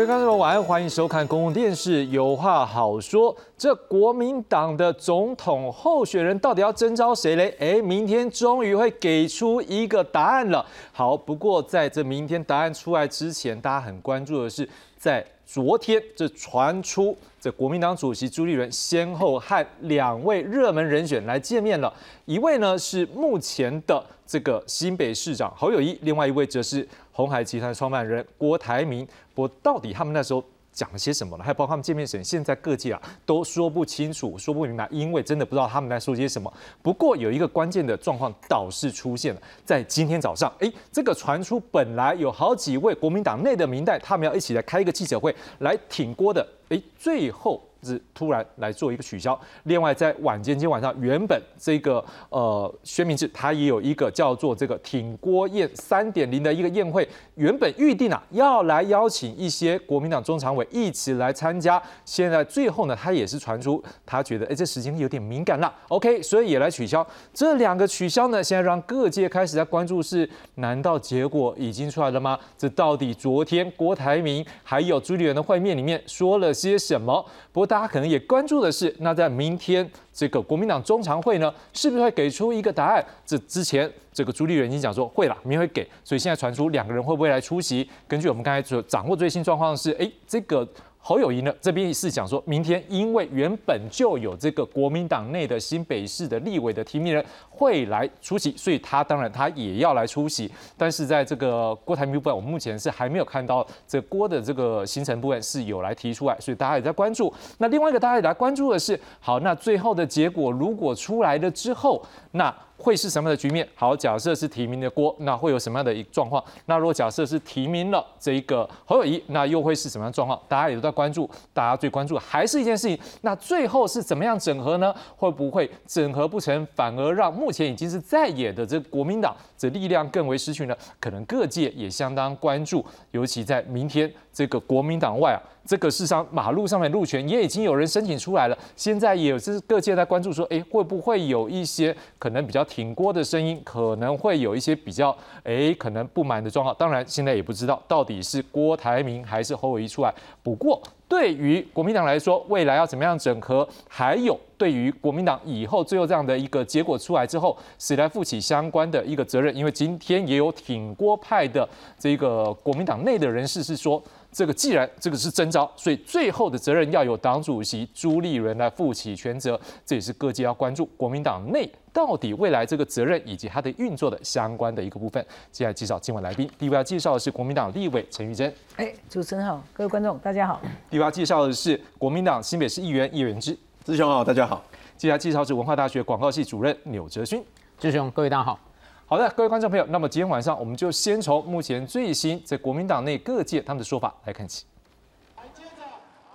各位观众晚安，欢迎收看公共电视，有话好说。这国民党的总统候选人到底要征召谁嘞？哎，明天终于会给出一个答案了。好，不过在这明天答案出来之前，大家很关注的是，在昨天这传出这国民党主席朱立伦先后和两位热门人选来见面了，一位呢是目前的这个新北市长侯友谊，另外一位则是。红海集团创办人郭台铭，不过到底他们那时候讲了些什么呢？还包括他们见面时，现在各界啊都说不清楚、说不明白，因为真的不知道他们在说些什么。不过有一个关键的状况倒是出现了，在今天早上，哎，这个传出本来有好几位国民党内的明代，他们要一起来开一个记者会来挺郭的，哎，最后。是突然来做一个取消。另外，在晚间今天晚上，原本这个呃薛明志他也有一个叫做这个挺郭宴三点零的一个宴会，原本预定啊要来邀请一些国民党中常委一起来参加。现在最后呢，他也是传出他觉得哎这时间有点敏感了，OK，所以也来取消。这两个取消呢，现在让各界开始在关注是，难道结果已经出来了吗？这到底昨天郭台铭还有朱立伦的会面里面说了些什么？不过。大家可能也关注的是，那在明天这个国民党中常会呢，是不是会给出一个答案？这之前这个朱立伦已经讲说会了，明天会给，所以现在传出两个人会不会来出席？根据我们刚才所掌握最新状况是，哎，这个。侯友谊呢？这边是讲说，明天因为原本就有这个国民党内的新北市的立委的提名人会来出席，所以他当然他也要来出席。但是在这个郭台铭部分，我们目前是还没有看到这郭的这个行程部分是有来提出来，所以大家也在关注。那另外一个大家也来关注的是，好，那最后的结果如果出来了之后，那。会是什么样的局面？好，假设是提名的郭，那会有什么样的一状况？那如果假设是提名了这一个侯友谊，那又会是什么样状况？大家也都在关注，大家最关注还是一件事情，那最后是怎么样整合呢？会不会整合不成，反而让目前已经是在野的这国民党这力量更为失去呢？可能各界也相当关注，尤其在明天这个国民党外啊。这个市上马路上面路权也已经有人申请出来了，现在也有这各界在关注说，哎，会不会有一些可能比较挺郭的声音，可能会有一些比较哎可能不满的状况。当然现在也不知道到底是郭台铭还是侯友谊出来。不过对于国民党来说，未来要怎么样整合，还有对于国民党以后最后这样的一个结果出来之后，谁来负起相关的一个责任？因为今天也有挺郭派的这个国民党内的人士是说。这个既然这个是征召，所以最后的责任要由党主席朱立伦来负起全责。这也是各界要关注国民党内到底未来这个责任以及它的运作的相关的一个部分。接下来介绍今晚来宾，第一位要介绍的是国民党立委陈玉珍。哎，主持人好，各位观众大家好。第二位要介绍的是国民党新北市议员叶元之，志雄好，大家好。接下来介绍是文化大学广告系主任钮哲勋，志雄各位大家好。好的，各位观众朋友，那么今天晚上我们就先从目前最新在国民党内各界他们的说法来看起。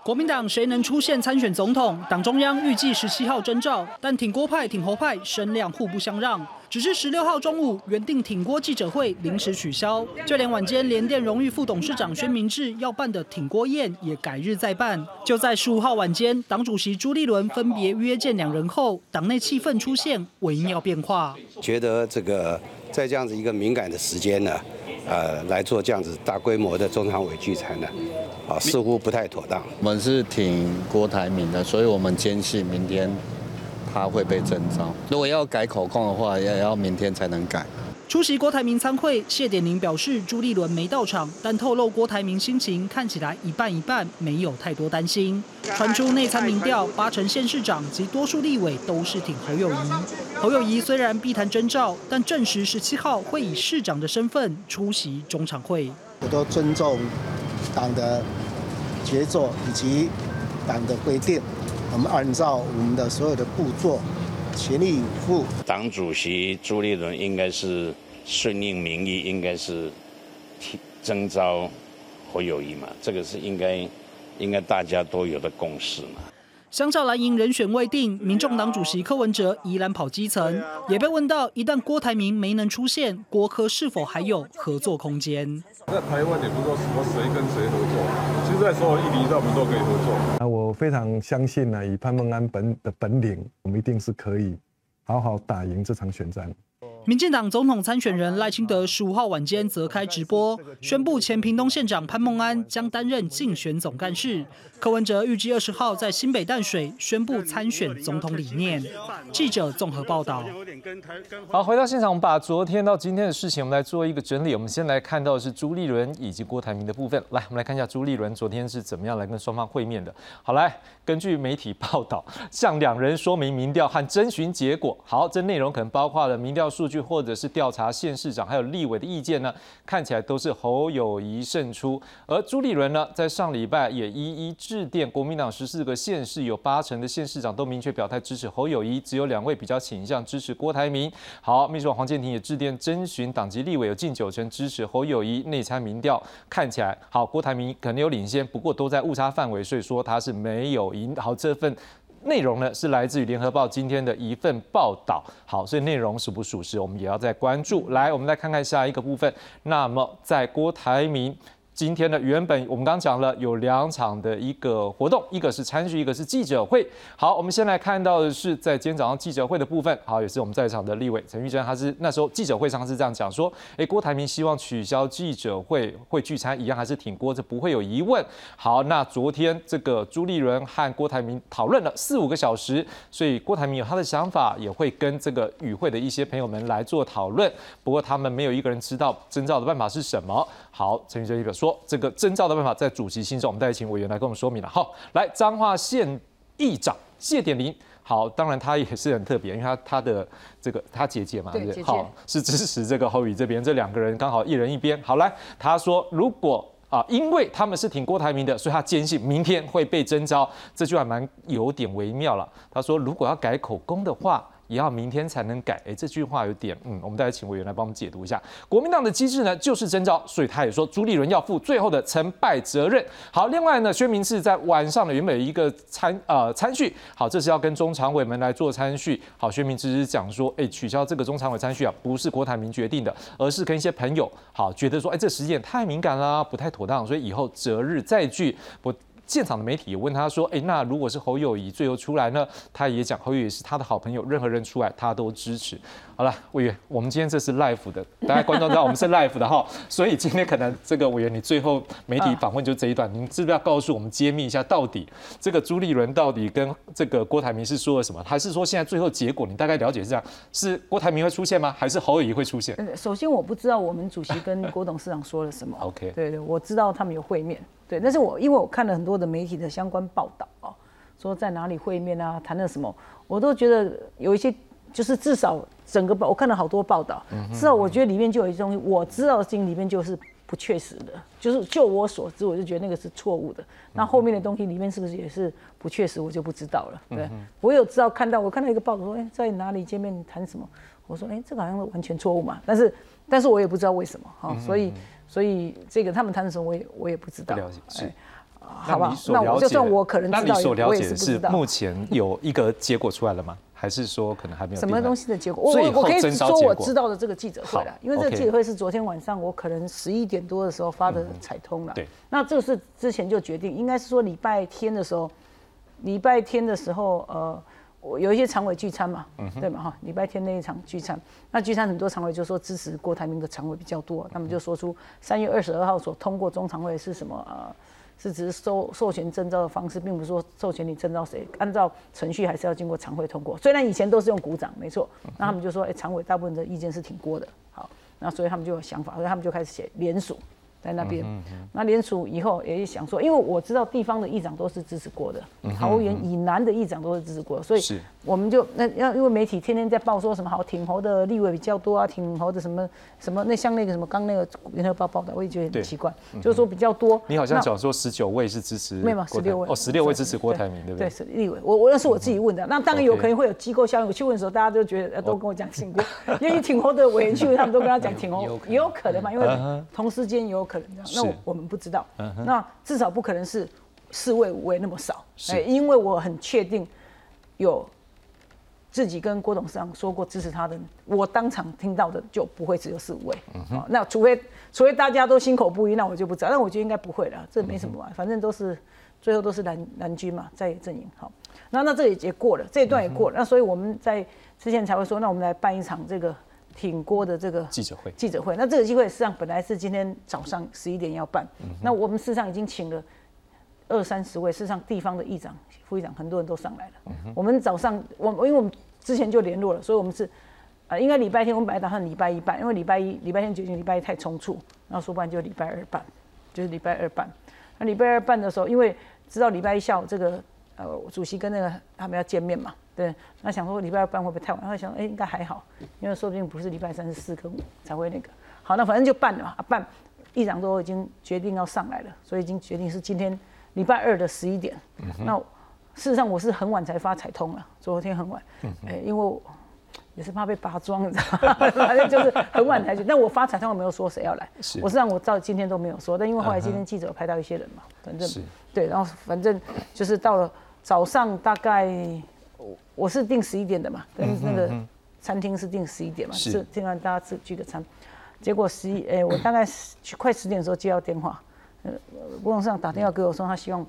国民党谁能出现参选总统？党中央预计十七号征召，但挺郭派、挺侯派声量互不相让。只是十六号中午原定挺郭记者会临时取消，就连晚间联电荣誉副董事长宣明志要办的挺郭宴也改日再办。就在十五号晚间，党主席朱立伦分别约见两人后，党内气氛出现微妙变化。觉得这个在这样子一个敏感的时间呢，呃，来做这样子大规模的中常委聚餐呢，啊，似乎不太妥当。我们是挺郭台铭的，所以我们坚信明天。他会被征召。如果要改口供的话，也要明天才能改。出席郭台铭参会，谢点宁表示朱立伦没到场，但透露郭台铭心情看起来一半一半，没有太多担心。传出内参民调，八成县市长及多数立委都是挺侯友谊。侯友谊虽然避谈征召，但证实十七号会以市长的身份出席中常会。我都尊重党的节奏以及党的规定。我们按照我们的所有的步骤，全力以赴。党主席朱立伦应该是顺应民意，应该是提征召侯友谊嘛，这个是应该应该大家都有的共识嘛。相较蓝营人选未定，民众党主席柯文哲依然跑基层，也被问到一旦郭台铭没能出现，郭科是否还有合作空间？在台湾也不说什么谁跟谁合作，其实在所有议题上我们都可以合作。那我非常相信呢，以潘孟安本的本领，我们一定是可以好好打赢这场选战。民进党总统参选人赖清德十五号晚间则开直播，宣布前屏东县长潘孟安将担任竞选总干事。柯文哲预计二十号在新北淡水宣布参选总统理念。记者综合报道。好，回到现场，我们把昨天到今天的事情，我们来做一个整理。我们先来看到的是朱立伦以及郭台铭的部分。来，我们来看一下朱立伦昨天是怎么样来跟双方会面的。好，来，根据媒体报道，向两人说明民调和征询结果。好，这内容可能包括了民调数据，或者是调查县市长还有立委的意见呢。看起来都是侯友谊胜出，而朱立伦呢，在上礼拜也一一致电国民党十四个县市，有八成的县市长都明确表态支持侯友谊，只有两位比较倾向支持郭台铭。好，秘书长黄建庭也致电征询党籍立委，有近九成支持侯友谊。内参民调看起来好，郭台铭可能有领先，不过都在误差范围，所以说他是没有赢。好，这份。内容呢是来自于联合报今天的一份报道，好，所以内容属不属实，我们也要再关注。来，我们来看看下一个部分。那么在郭台铭。今天呢，原本我们刚讲了有两场的一个活动，一个是参叙，一个是记者会。好，我们先来看到的是在今天早上记者会的部分。好，也是我们在场的立委陈玉珍，他是那时候记者会上是这样讲说：，哎，郭台铭希望取消记者会会聚餐，一样还是挺郭，这不会有疑问。好，那昨天这个朱立伦和郭台铭讨论了四五个小时，所以郭台铭有他的想法，也会跟这个与会的一些朋友们来做讨论。不过他们没有一个人知道征兆的办法是什么。好，陈玉珍就说。说这个征召的办法，在主席心中，我们再请委员来跟我们说明了。好，来彰化县议长谢点林，好，当然他也是很特别，因为他他的这个他姐姐嘛，对不对？好，是支持这个侯宇这边，这两个人刚好一人一边。好，来，他说如果啊，因为他们是挺郭台铭的，所以他坚信明天会被征召。这句话蛮有点微妙了。他说如果要改口供的话。也要明天才能改，哎，这句话有点，嗯，我们再来请委员来帮我们解读一下。国民党的机制呢，就是征召，所以他也说朱立伦要负最后的成败责任。好，另外呢，薛明志在晚上的原本一个参呃参叙，好，这是要跟中常委们来做参叙。好，薛明志是讲说，哎，取消这个中常委参叙啊，不是郭台铭决定的，而是跟一些朋友好觉得说，哎，这时间太敏感啦，不太妥当，所以以后择日再聚不。现场的媒体也问他说：“哎，那如果是侯友谊最后出来呢？”他也讲侯友谊是他的好朋友，任何人出来他都支持。好了，委员，我们今天这是 live 的，大家观众知道我们是 live 的哈，所以今天可能这个委员你最后媒体访问就这一段，您是不是要告诉我们揭秘一下，到底这个朱立伦到底跟这个郭台铭是说了什么？还是说现在最后结果你大概了解是这样？是郭台铭会出现吗？还是侯友谊会出现？首先我不知道我们主席跟郭董事长说了什么。OK，对对，我知道他们有会面。对，但是我因为我看了很多的媒体的相关报道啊，说在哪里会面啊，谈了什么，我都觉得有一些，就是至少整个报，我看了好多报道，至少我觉得里面就有一些东西，我知道的里面就是不确实的，就是就我所知，我就觉得那个是错误的。那后面的东西里面是不是也是不确实，我就不知道了。对，我有知道看到，我看到一个报道说，哎，在哪里见面谈什么？我说，哎，这个好像完全错误嘛。但是，但是我也不知道为什么哈，所以。所以这个他们谈的时候，我也我也不知道。了解是，好吧？那我就算我可能知道，我也是不知道。目前有一个结果出来了吗？还是说可能还没有？什么东西的结果？我我可以说我知道的这个记者会了，因为这个记者会是昨天晚上我可能十一点多的时候发的彩通了。对。那这个是之前就决定，应该是说礼拜天的时候，礼拜天的时候，呃。我有一些常委聚餐嘛，嗯对嘛哈？礼拜天那一场聚餐，那聚餐很多常委就说支持郭台铭的常委比较多，他们就说出三月二十二号所通过中常委是什么呃，是只是授授权征召的方式，并不是说授权你征召谁，按照程序还是要经过常会通过。虽然以前都是用鼓掌，没错，那他们就说，哎，常委大部分的意见是挺多的，好，那所以他们就有想法，所以他们就开始写联署。在那边，那联署以后也想说，因为我知道地方的议长都是支持过的，桃园以南的议长都是支持过，所以我们就那要因为媒体天天在报说什么好挺侯的立委比较多啊，挺侯的什么什么那像那个什么刚那个联合报报道，我也觉得很奇怪，就是说比较多。你好像讲说十九位是支持，没有十六位。哦，十六位支持郭台铭，对不对？对，是立委。我我那是我自己问的，那当然有可能会有机构效应。我去问的时候，大家都觉得都跟我讲信过，因为挺侯的委员去，他们都跟他讲挺侯，也有可能嘛，因为同时间也有可能这样。那我。我们不知道，那至少不可能是四位五位那么少，哎，因为我很确定有自己跟郭董事长说过支持他的，我当场听到的就不会只有四五位，啊，那除非除非大家都心口不一，那我就不知道，但我觉得应该不会了，这没什么，反正都是最后都是蓝蓝军嘛，在野阵营，好，那那这也也过了，这一段也过了，那所以我们在之前才会说，那我们来办一场这个挺郭的这个记者会，记者会。那这个机会实际上本来是今天早上十一点要办，那我们事实上已经请了二三十位，事实上地方的议长、副议长很多人都上来了。我们早上我因为我们之前就联络了，所以我们是呃应该礼拜天我们本来打算礼拜一办，因为礼拜一礼拜天决定礼拜一太冲促，然后说不然就礼拜二办，就是礼拜二办。那礼拜二办的时候，因为知道礼拜一下午这个呃主席跟那个他们要见面嘛，对，那想说礼拜二办会不会太晚？然后想哎应该还好，因为说不定不是礼拜三、四跟五才会那个。好，那反正就办了嘛，啊办，议长都已经决定要上来了，所以已经决定是今天礼拜二的十一点。那事实上我是很晚才发彩通了，昨天很晚，哎，因为我也是怕被拔庄，你知道吗？反正就是很晚才去。但我发彩通我没有说谁要来，是我是让我到今天都没有说，但因为后来今天记者拍到一些人嘛，反正是对，然后反正就是到了早上大概我我是定十一点的嘛，跟那个餐厅是定十一点嘛，是。是听完大家自聚个餐，结果十一哎我大概十快十点的时候接到电话，呃郭董事长打电话给我说他希望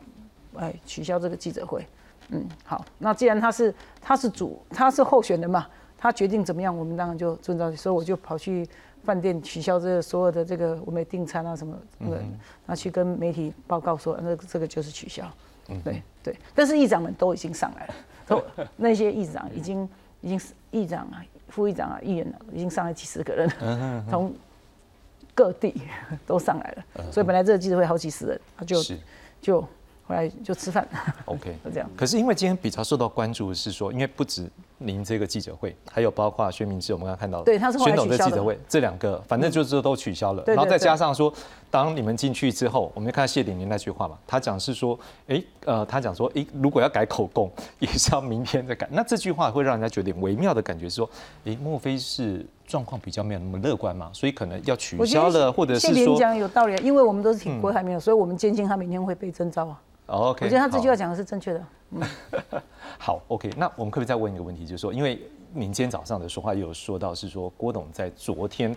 哎取消这个记者会，嗯好，那既然他是他是主他是候选人嘛，他决定怎么样，我们当然就遵照，所以我就跑去饭店取消这个所有的这个我们订餐啊什么那个，那去跟媒体报告说那这个就是取消。对对，但是议长们都已经上来了，都那些议长已经已经是议长啊、副议长啊、议员啊，已经上来几十个人了，从各地都上来了，所以本来这个记者会好几十人，他就就后来就吃饭 OK，就这样。可是因为今天比较受到关注的是说，因为不止您这个记者会，还有包括薛明志，我们刚刚看到对他是后来宣董的记者会，这两个反正就是都取消了，然后再加上说，当你们进去之后，我们看到谢鼎林那句话嘛，他讲是说，哎，呃，他讲说，哎，如果要改口供，也是要明天再改。那这句话会让人家觉得点微妙的感觉，是说，哎，莫非是状况比较没有那么乐观嘛？所以可能要取消了，或者是说讲有道理，因为我们都是挺郭台铭的，所以我们坚信他明天会被征召啊。，OK，我觉得他这句好话讲的是正确的。好，OK，那我们可不可以再问一个问题，就是说，因为您今天早上的说话也有说到，是说郭董在昨天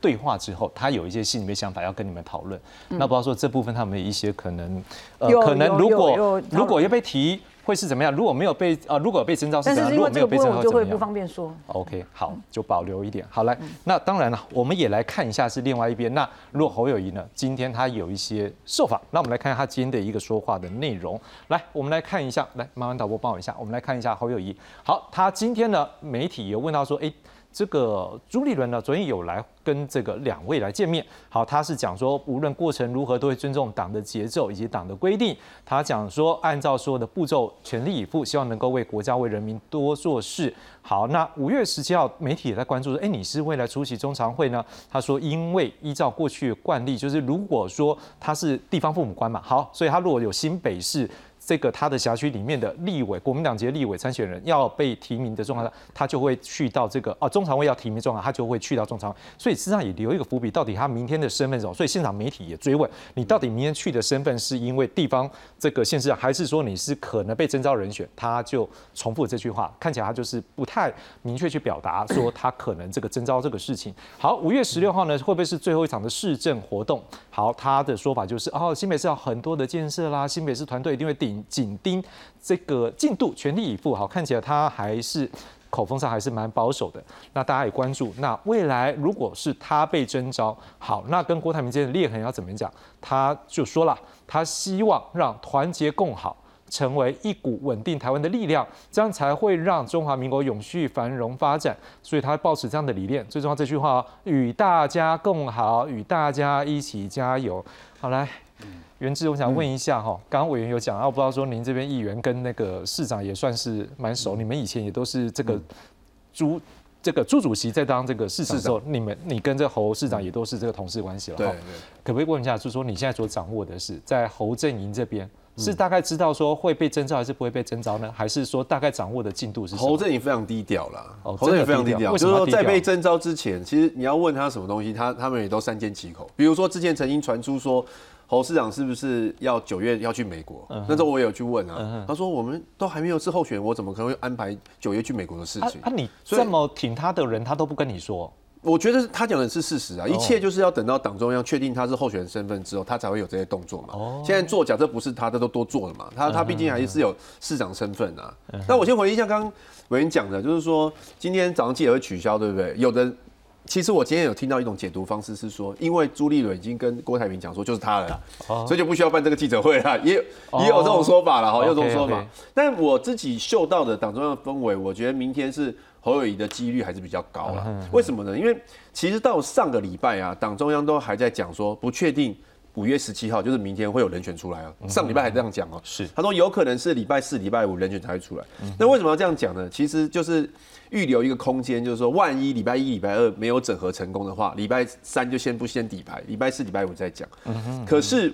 对话之后，他有一些心里面想法要跟你们讨论。那不知道说这部分他们有一些可能，呃可能如果如果要被提会是怎么样？如果没有被呃，如果被征召是怎么样？如果没有被征召就会不？方便说。OK，好，就保留一点。好，来，那当然了，我们也来看一下是另外一边。那如果侯友谊呢，今天他有一些受访，那我们来看他今天的一个说话的内容。来，我们来看一下，来，麻烦导播帮我一下，我们来看一下侯友谊。好，他今天呢，媒体有问到说，诶，这个朱立伦呢，昨天有来跟这个两位来见面。好，他是讲说，无论过程如何，都会尊重党的节奏以及党的规定。他讲说，按照所有的步骤，全力以赴，希望能够为国家、为人民多做事。好，那五月十七号，媒体也在关注说，哎，你是未来出席中常会呢？他说，因为依照过去惯例，就是如果说他是地方父母官嘛，好，所以他如果有新北市。这个他的辖区里面的立委，国民党籍立委参选人要被提名的状况，他就会去到这个哦中常委要提名状况，他就会去到中常委，所以实际上也留一个伏笔，到底他明天的身份是什么？所以现场媒体也追问你到底明天去的身份是因为地方这个县市长，还是说你是可能被征召人选？他就重复这句话，看起来他就是不太明确去表达说他可能这个征召这个事情。好，五月十六号呢，会不会是最后一场的市政活动？好，他的说法就是哦，新北市有很多的建设啦，新北市团队一定会顶紧盯这个进度，全力以赴。好，看起来他还是。口风上还是蛮保守的，那大家也关注。那未来如果是他被征召，好，那跟郭台铭之间的裂痕要怎么讲？他就说了，他希望让团结共好成为一股稳定台湾的力量，这样才会让中华民国永续繁荣发展。所以他抱持这样的理念。最重要这句话，与大家共好，与大家一起加油。好，来。袁志，我想问一下哈，刚刚委员有讲，啊，我不知道说您这边议员跟那个市长也算是蛮熟，你们以前也都是这个朱这个朱主席在当这个市长的时候，你们你跟这侯市长也都是这个同事关系了哈。可不可以问一下，就是说你现在所掌握的是在侯阵营这边？是大概知道说会被征召还是不会被征召呢？还是说大概掌握的进度是什么？侯阵营非常低调啦，哦侯阵营非常低调，就是说在被征召之前，其实你要问他什么东西，他他们也都三缄其口。比如说之前曾经传出说侯市长是不是要九月要去美国，嗯那时候我也有去问啊，他说我们都还没有是候选人，我怎么可能会安排九月去美国的事情？啊啊！你这么挺他的人，他都不跟你说。我觉得他讲的是事实哦啊，一切就是要等到党中央确定他是候选人身份之后，他才会有这些动作嘛。哦现在做假设不是他，他都多做了嘛。他他毕竟还是有市长身份啊。嗯那我先回应一下刚刚委员讲的，就是说今天早上记者会取消，对不对？有的其实我今天有听到一种解读方式是说，因为朱立伦已经跟郭台铭讲说就是他了啦，所以就不需要办这个记者会了，也也有这种说法了哈，有这种说法。但我自己嗅到的党中央氛围，我觉得明天是侯友谊的几率还是比较高了。为什么呢？因为其实到上个礼拜啊，党中央都还在讲说不确定。五月十七号就是明天会有人选出来啊，上礼拜还这样讲哦，是他说有可能是礼拜四、礼拜五人选才会出来。那为什么要这样讲呢？其实就是预留一个空间，就是说万一礼拜一、礼拜二没有整合成功的话，礼拜三就先不先底牌，礼拜四、礼拜五再讲。可是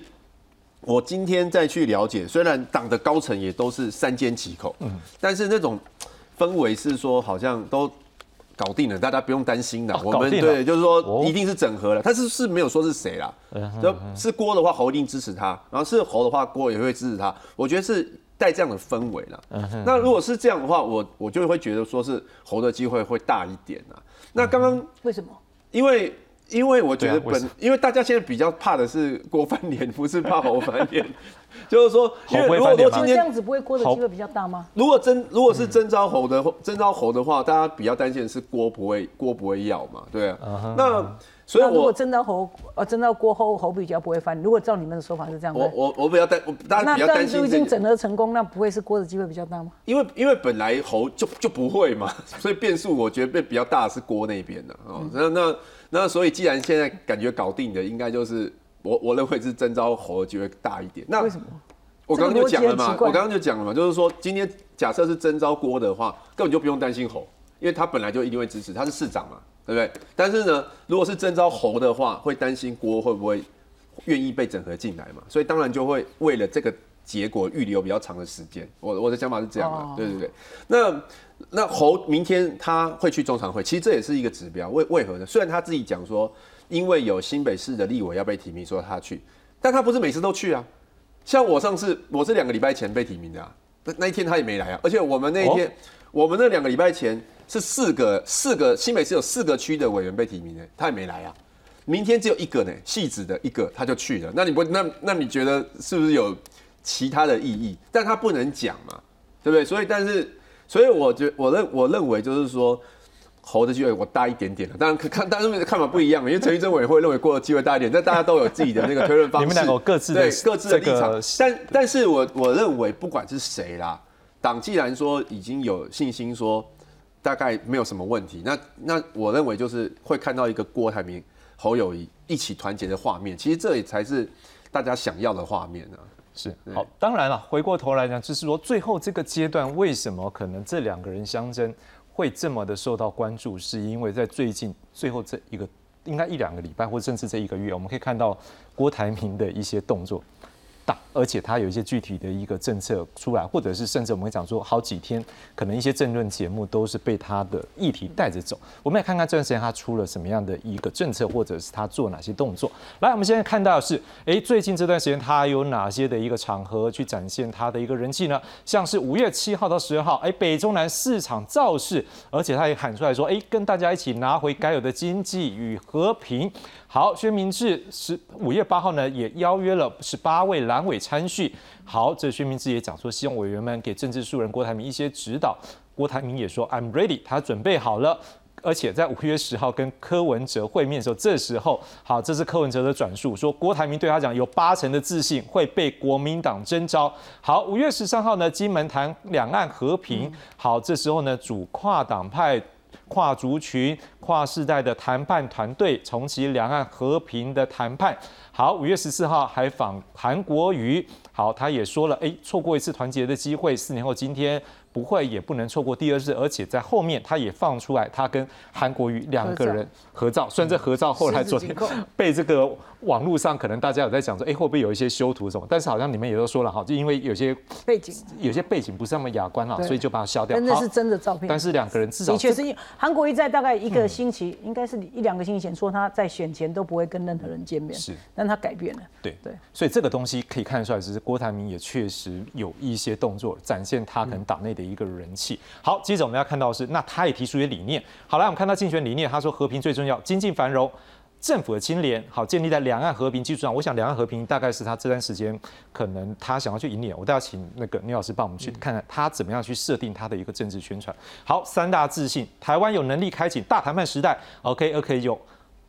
我今天再去了解，虽然党的高层也都是三缄其口，但是那种氛围是说好像都。搞定了，大家不用担心的。我们对，就是说一定是整合了，但是是没有说是谁啦。就是郭的话，侯一定支持他；然后是侯的话，郭也会支持他。我觉得是带这样的氛围了。那如果是这样的话，我我就会觉得说是侯的机会会大一点啊。那刚刚为什么？因为。因为我觉得本，因为大家现在比较怕的是郭翻脸，不是怕侯翻脸。就是说，因为如果今天这样子不会郭的机会比较大吗？如果真如果是真招侯的真招侯的话，大家比较担心的是郭不会郭不会要嘛？对啊。那所以如果真招侯呃真招郭后侯比较不会翻，如果照你们的说法是这样，我我我比较担，大家比较担心。那已经整合成功，那不会是郭的机会比较大吗？因为因为本来侯就就不会嘛，所以变数我觉得被比较大的是郭那边的哦。那那。那所以，既然现在感觉搞定的，应该就是我我认为是征召侯的机会大一点。那为什么？我刚刚就讲了嘛，我刚刚就讲了嘛，就是说今天假设是征召郭的话，根本就不用担心侯，因为他本来就一定会支持，他是市长嘛，对不对？但是呢，如果是征召侯的话，会担心郭会不会愿意被整合进来嘛？所以当然就会为了这个结果预留比较长的时间。我我的想法是这样的，对对对。那。那侯明天他会去中常会，其实这也是一个指标。为为何呢？虽然他自己讲说，因为有新北市的立委要被提名，说他去，但他不是每次都去啊。像我上次，我是两个礼拜前被提名的啊，那那一天他也没来啊。而且我们那一天，我们那两个礼拜前是四个四个新北市有四个区的委员被提名的，他也没来啊。明天只有一个呢，戏子的一个他就去了。那你不那那你觉得是不是有其他的意义？但他不能讲嘛，对不对？所以但是。所以我觉我认我认为就是说，侯的机会我大一点点了，当然看但是看法不一样，因为 陈玉珍委员会认为过的机会大一点，但大家都有自己的那个推论方式。你们两个各自对各自的立场，但但是我我认为不管是谁啦，党既然说已经有信心说大概没有什么问题，那那我认为就是会看到一个郭台铭、侯友谊一起团结的画面，其实这也才是大家想要的画面呢。是好，当然了，回过头来讲，就是说最后这个阶段，为什么可能这两个人相争会这么的受到关注？是因为在最近最后这一个应该一两个礼拜，或甚至这一个月，我们可以看到郭台铭的一些动作。大而且他有一些具体的一个政策出来，或者是甚至我们会讲说好几天，可能一些政论节目都是被他的议题带着走。我们来看看这段时间他出了什么样的一个政策，或者是他做哪些动作。来，我们现在看到的是，哎，最近这段时间他有哪些的一个场合去展现他的一个人气呢？像是五月七号到十二号，哎，北中南市场造势，而且他也喊出来说，哎，跟大家一起拿回该有的经济与和平。好，薛明志十五月八号呢，也邀约了十八位蓝委参叙。好，这薛明志也讲说，希望委员们给政治素人郭台铭一些指导。郭台铭也说，I'm ready，他准备好了。而且在五月十号跟柯文哲会面的时候，这时候，好，这是柯文哲的转述，说郭台铭对他讲，有八成的自信会被国民党征召。好，五月十三号呢，金门谈两岸和平。好，这时候呢，主跨党派。跨族群、跨世代的谈判团队重启两岸和平的谈判。好，五月十四号还访韩国瑜，好，他也说了，哎，错过一次团结的机会，四年后今天。不会，也不能错过第二次，而且在后面他也放出来，他跟韩国瑜两个人合照。虽然这合照后来昨天 被这个网络上可能大家有在讲说，哎，会不会有一些修图什么？但是好像你们也都说了哈，就因为有些背景，有些背景不是那么雅观啊，所以就把它消掉。真的是真的照片。但是两个人至少的确是韩国瑜在大概一个星期，应该是一两个星期前说他在选前都不会跟任何人见面，是，但他改变了。对对，所以这个东西可以看出来，只是郭台铭也确实有一些动作，展现他可能党内的。一个人气好，接着我们要看到是，那他也提出一些理念。好来，我们看到竞选理念，他说和平最重要，经济繁荣，政府的清廉，好建立在两岸和平基础上。我想两岸和平大概是他这段时间可能他想要去引领。我都要请那个倪老师帮我们去看看他怎么样去设定他的一个政治宣传。好，三大自信，台湾有能力开启大谈判时代。OK，OK，有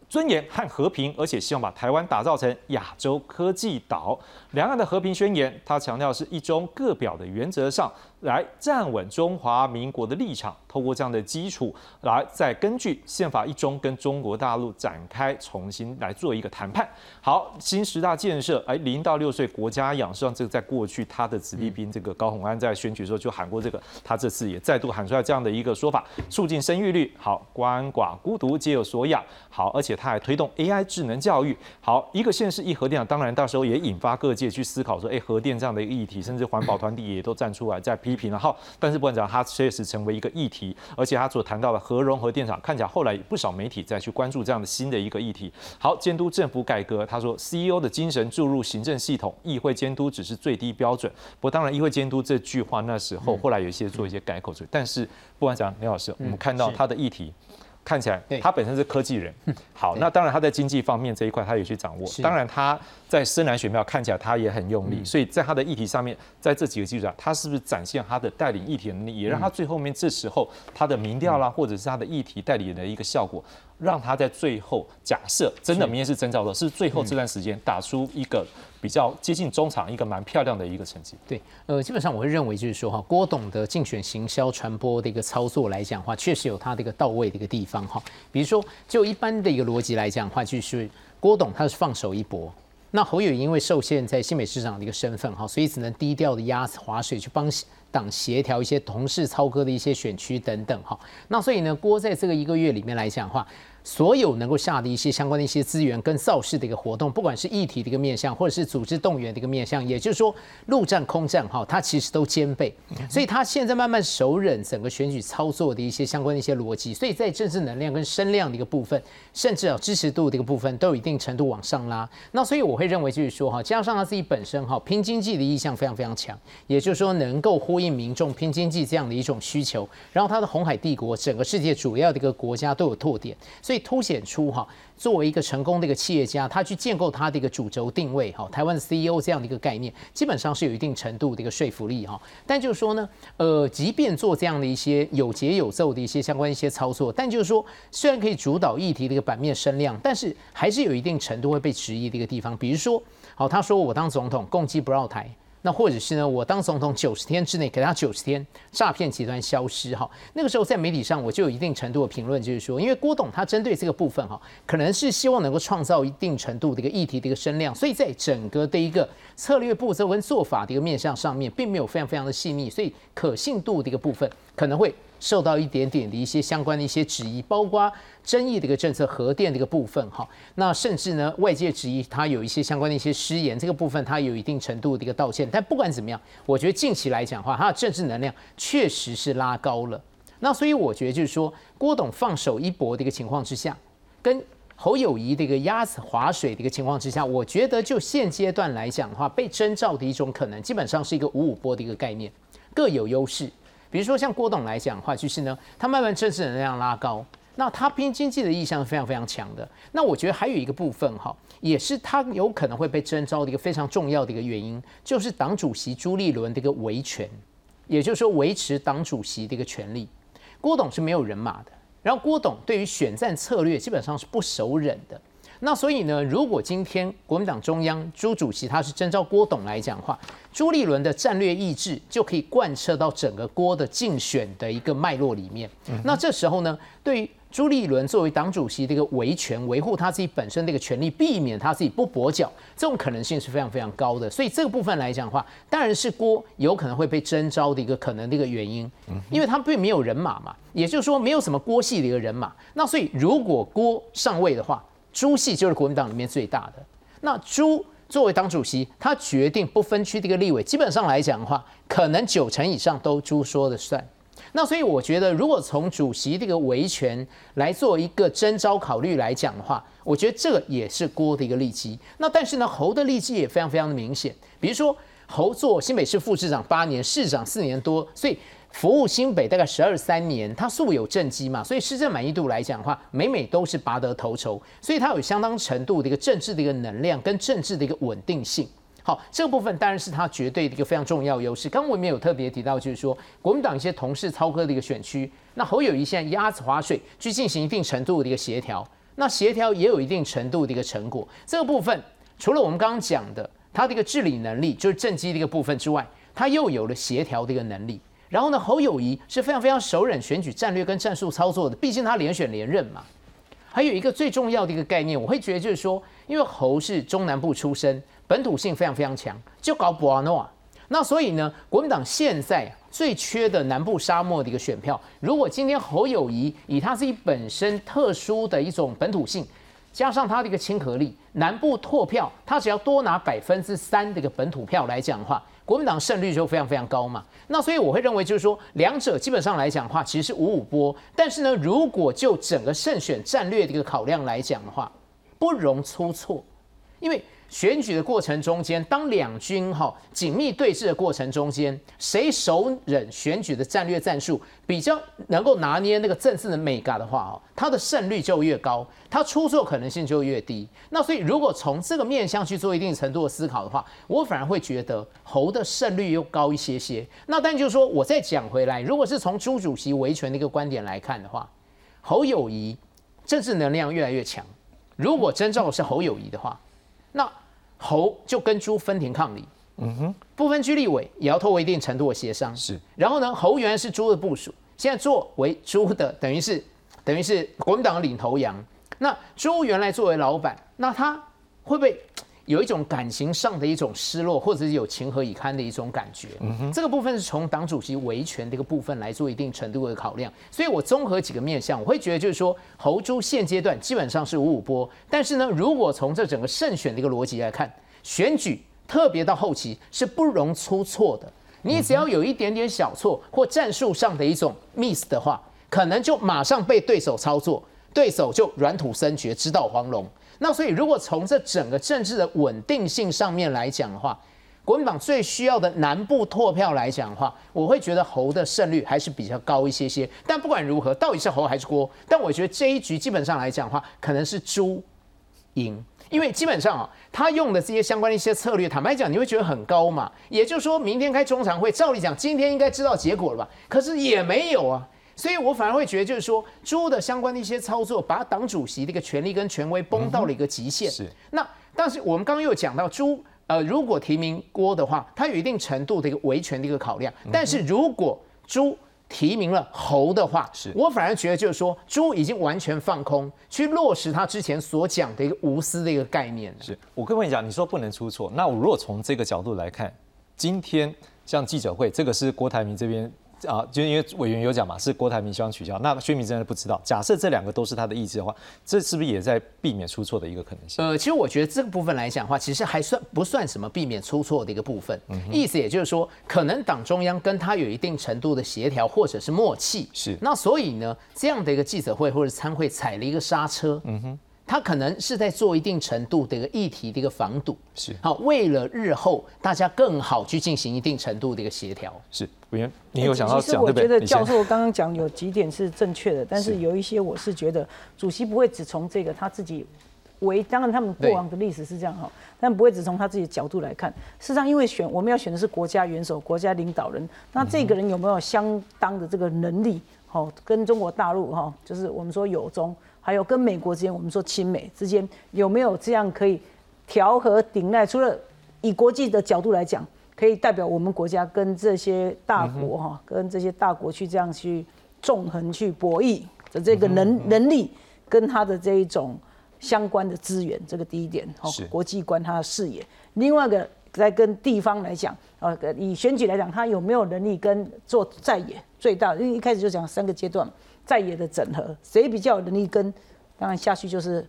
尊严和和平，而且希望把台湾打造成亚洲科技岛。两岸的和平宣言，他强调是一中各表的原则上。来站稳中华民国的立场，透过这样的基础，来再根据宪法一中跟中国大陆展开重新来做一个谈判。好，新十大建设，哎，零到六岁国家养，实际上这个在过去他的子弟兵这个高鸿安在选举时候就喊过这个，他这次也再度喊出来这样的一个说法，促进生育率，好，鳏寡孤独皆有所养，好，而且他还推动 AI 智能教育，好，一个县市一核电厂，当然到时候也引发各界去思考说，哎，核电这样的一个议题，甚至环保团体也都站出来在。批评，然后，但是不管怎样，它确实成为一个议题，而且他所谈到的核融合电厂，看起来后来不少媒体再去关注这样的新的一个议题。好，监督政府改革，他说 CEO 的精神注入行政系统，议会监督只是最低标准。不过当然，议会监督这句话那时候后来有一些做一些改口，但是不管怎样，刘老师，我们看到他的议题。看起来他本身是科技人，好，那当然他在经济方面这一块他也去掌握。当然他在深蓝选票看起来他也很用力，所以在他的议题上面，在这几个基础上，他是不是展现他的带领议题能力，也让他最后面这时候他的民调啦，或者是他的议题代理的一个效果，让他在最后假设真的明天是征兆的，是最后这段时间打出一个。比较接近中场一个蛮漂亮的一个成绩。对，呃，基本上我会认为就是说哈，郭董的竞选行销传播的一个操作来讲的话，确实有他的一个到位的一个地方哈。比如说，就一般的一个逻辑来讲的话，就是郭董他是放手一搏，那侯友因为受限在新北市长的一个身份哈，所以只能低调的压划水去帮党协调一些同事操戈的一些选区等等哈。那所以呢，郭在这个一个月里面来讲的话。所有能够下的一些相关的一些资源跟造势的一个活动，不管是议题的一个面向，或者是组织动员的一个面向，也就是说陆战空战哈，它其实都兼备。所以他现在慢慢熟忍整个选举操作的一些相关的一些逻辑，所以在政治能量跟声量的一个部分，甚至啊支持度的一个部分，都有一定程度往上拉。那所以我会认为就是说哈，加上他自己本身哈拼经济的意向非常非常强，也就是说能够呼应民众拼经济这样的一种需求。然后他的红海帝国，整个世界主要的一个国家都有拓点，所以。凸显出哈，作为一个成功的一个企业家，他去建构他的一个主轴定位哈，台湾 CEO 这样的一个概念，基本上是有一定程度的一个说服力哈。但就是说呢，呃，即便做这样的一些有节有奏的一些相关一些操作，但就是说，虽然可以主导议题的一个版面声量，但是还是有一定程度会被质疑的一个地方。比如说，好，他说我当总统，共济不绕台。那或者是呢？我当总统九十天之内给他九十天诈骗集团消失哈。那个时候在媒体上我就有一定程度的评论，就是说，因为郭董他针对这个部分哈，可能是希望能够创造一定程度的一个议题的一个声量，所以在整个的一个策略步骤跟做法的一个面向上面，并没有非常非常的细腻，所以可信度的一个部分可能会。受到一点点的一些相关的一些质疑，包括争议的一个政策核电的一个部分哈，那甚至呢外界质疑它有一些相关的一些失言，这个部分它有一定程度的一个道歉。但不管怎么样，我觉得近期来讲的话，它的政治能量确实是拉高了。那所以我觉得就是说，郭董放手一搏的一个情况之下，跟侯友谊的一个鸭子划水的一个情况之下，我觉得就现阶段来讲的话，被征召的一种可能，基本上是一个五五波的一个概念，各有优势。比如说像郭董来讲的话，就是呢，他慢慢政治能量拉高，那他拼经济的意向是非常非常强的。那我觉得还有一个部分哈，也是他有可能会被征召的一个非常重要的一个原因，就是党主席朱立伦的一个维权，也就是说维持党主席的一个权利。郭董是没有人马的，然后郭董对于选战策略基本上是不手忍的。那所以呢，如果今天国民党中央朱主席他是征召郭董来讲的话，朱立伦的战略意志就可以贯彻到整个郭的竞选的一个脉络里面。那这时候呢，对于朱立伦作为党主席的一个维权、维护他自己本身的一个权利，避免他自己不跛脚，这种可能性是非常非常高的。所以这个部分来讲的话，当然是郭有可能会被征召的一个可能的一个原因，因为他并没有人马嘛，也就是说没有什么郭系的一个人马。那所以如果郭上位的话，朱系就是国民党里面最大的。那朱作为党主席，他决定不分区的一个立委，基本上来讲的话，可能九成以上都朱说了算。那所以我觉得，如果从主席这个维权来做一个征召考虑来讲的话，我觉得这个也是郭的一个利基。那但是呢，侯的利基也非常非常的明显。比如说，侯做新北市副市长八年，市长四年多，所以服务新北大概十二三年，他素有政绩嘛，所以施政满意度来讲的话，每每都是拔得头筹，所以他有相当程度的一个政治的一个能量跟政治的一个稳定性。好，这个部分当然是他绝对的一个非常重要优势。刚刚我们有特别提到，就是说国民党一些同事操戈的一个选区，那侯友谊现在鸭子划水去进行一定程度的一个协调，那协调也有一定程度的一个成果。这个部分除了我们刚刚讲的他的一个治理能力，就是政绩的一个部分之外，他又有了协调的一个能力。然后呢，侯友谊是非常非常熟稔选举战略跟战术操作的，毕竟他连选连任嘛。还有一个最重要的一个概念，我会觉得就是说，因为侯是中南部出身。本土性非常非常强，就搞博阿诺那所以呢，国民党现在最缺的南部沙漠的一个选票，如果今天侯友谊以他自己本身特殊的一种本土性，加上他的一个亲和力，南部拓票，他只要多拿百分之三的一个本土票来讲的话，国民党胜率就非常非常高嘛。那所以我会认为就是说，两者基本上来讲的话，其实是五五波。但是呢，如果就整个胜选战略的一个考量来讲的话，不容出错，因为。选举的过程中间，当两军哈紧密对峙的过程中间，谁手忍选举的战略战术比较能够拿捏那个政治的美感的话哦，他的胜率就越高，他出错可能性就越低。那所以如果从这个面向去做一定程度的思考的话，我反而会觉得侯的胜率又高一些些。那但就是说，我再讲回来，如果是从朱主席维权的一个观点来看的话，侯友谊政治能量越来越强。如果真正是侯友谊的话，那侯就跟朱分庭抗礼，嗯哼，不分区立委也要透过一定程度的协商，是。然后呢，侯原来是朱的部署，现在作为朱的，等于是等于是国民党的领头羊。那朱原来作为老板，那他会不会？有一种感情上的一种失落，或者是有情何以堪的一种感觉。嗯这个部分是从党主席维权这个部分来做一定程度的考量。所以我综合几个面向，我会觉得就是说，侯珠现阶段基本上是五五波。但是呢，如果从这整个胜选的一个逻辑来看，选举特别到后期是不容出错的。你只要有一点点小错或战术上的一种 miss 的话，可能就马上被对手操作，对手就软土生绝，直捣黄龙。那所以，如果从这整个政治的稳定性上面来讲的话，国民党最需要的南部拓票来讲的话，我会觉得侯的胜率还是比较高一些些。但不管如何，到底是侯还是郭？但我觉得这一局基本上来讲的话，可能是朱赢，因为基本上啊，他用的这些相关的一些策略，坦白讲，你会觉得很高嘛。也就是说明天开中常会，照理讲今天应该知道结果了吧？可是也没有啊。所以我反而会觉得，就是说，朱的相关的一些操作，把党主席的一个权力跟权威崩到了一个极限。是。那但是我们刚刚又讲到，朱呃，如果提名郭的话，他有一定程度的一个维权的一个考量。但是如果朱提名了侯的话，是我反而觉得就是说，朱已经完全放空，去落实他之前所讲的一个无私的一个概念。是我跟你讲，你说不能出错，那我如果从这个角度来看，今天像记者会，这个是郭台铭这边。啊，就因为委员有讲嘛，是郭台铭希望取消，那薛明真的不知道。假设这两个都是他的意志的话，这是不是也在避免出错的一个可能性？呃，其实我觉得这个部分来讲的话，其实还算不算什么避免出错的一个部分。意思也就是说，可能党中央跟他有一定程度的协调或者是默契。是。那所以呢，这样的一个记者会或者参会踩了一个刹车。嗯哼。他可能是在做一定程度的一个议题的一个防堵，是好，为了日后大家更好去进行一定程度的一个协调。是委员，你有想要讲对不对？我觉得教授刚刚讲有几点是正确的，但是有一些我是觉得主席不会只从这个他自己为，当然他们过往的历史是这样哈，但不会只从他自己的角度来看。事实上，因为选我们要选的是国家元首、国家领导人，那这个人有没有相当的这个能力？好，跟中国大陆哈，就是我们说有中。还有跟美国之间，我们说亲美之间有没有这样可以调和顶赖？除了以国际的角度来讲，可以代表我们国家跟这些大国哈，跟这些大国去这样去纵横去博弈的这个能能力，跟他的这一种相关的资源，这个第一点哈，国际观他的视野。另外一个在跟地方来讲，呃，以选举来讲，他有没有能力跟做在野最大？因为一开始就讲三个阶段。在野的整合，谁比较有能力跟？当然下去就是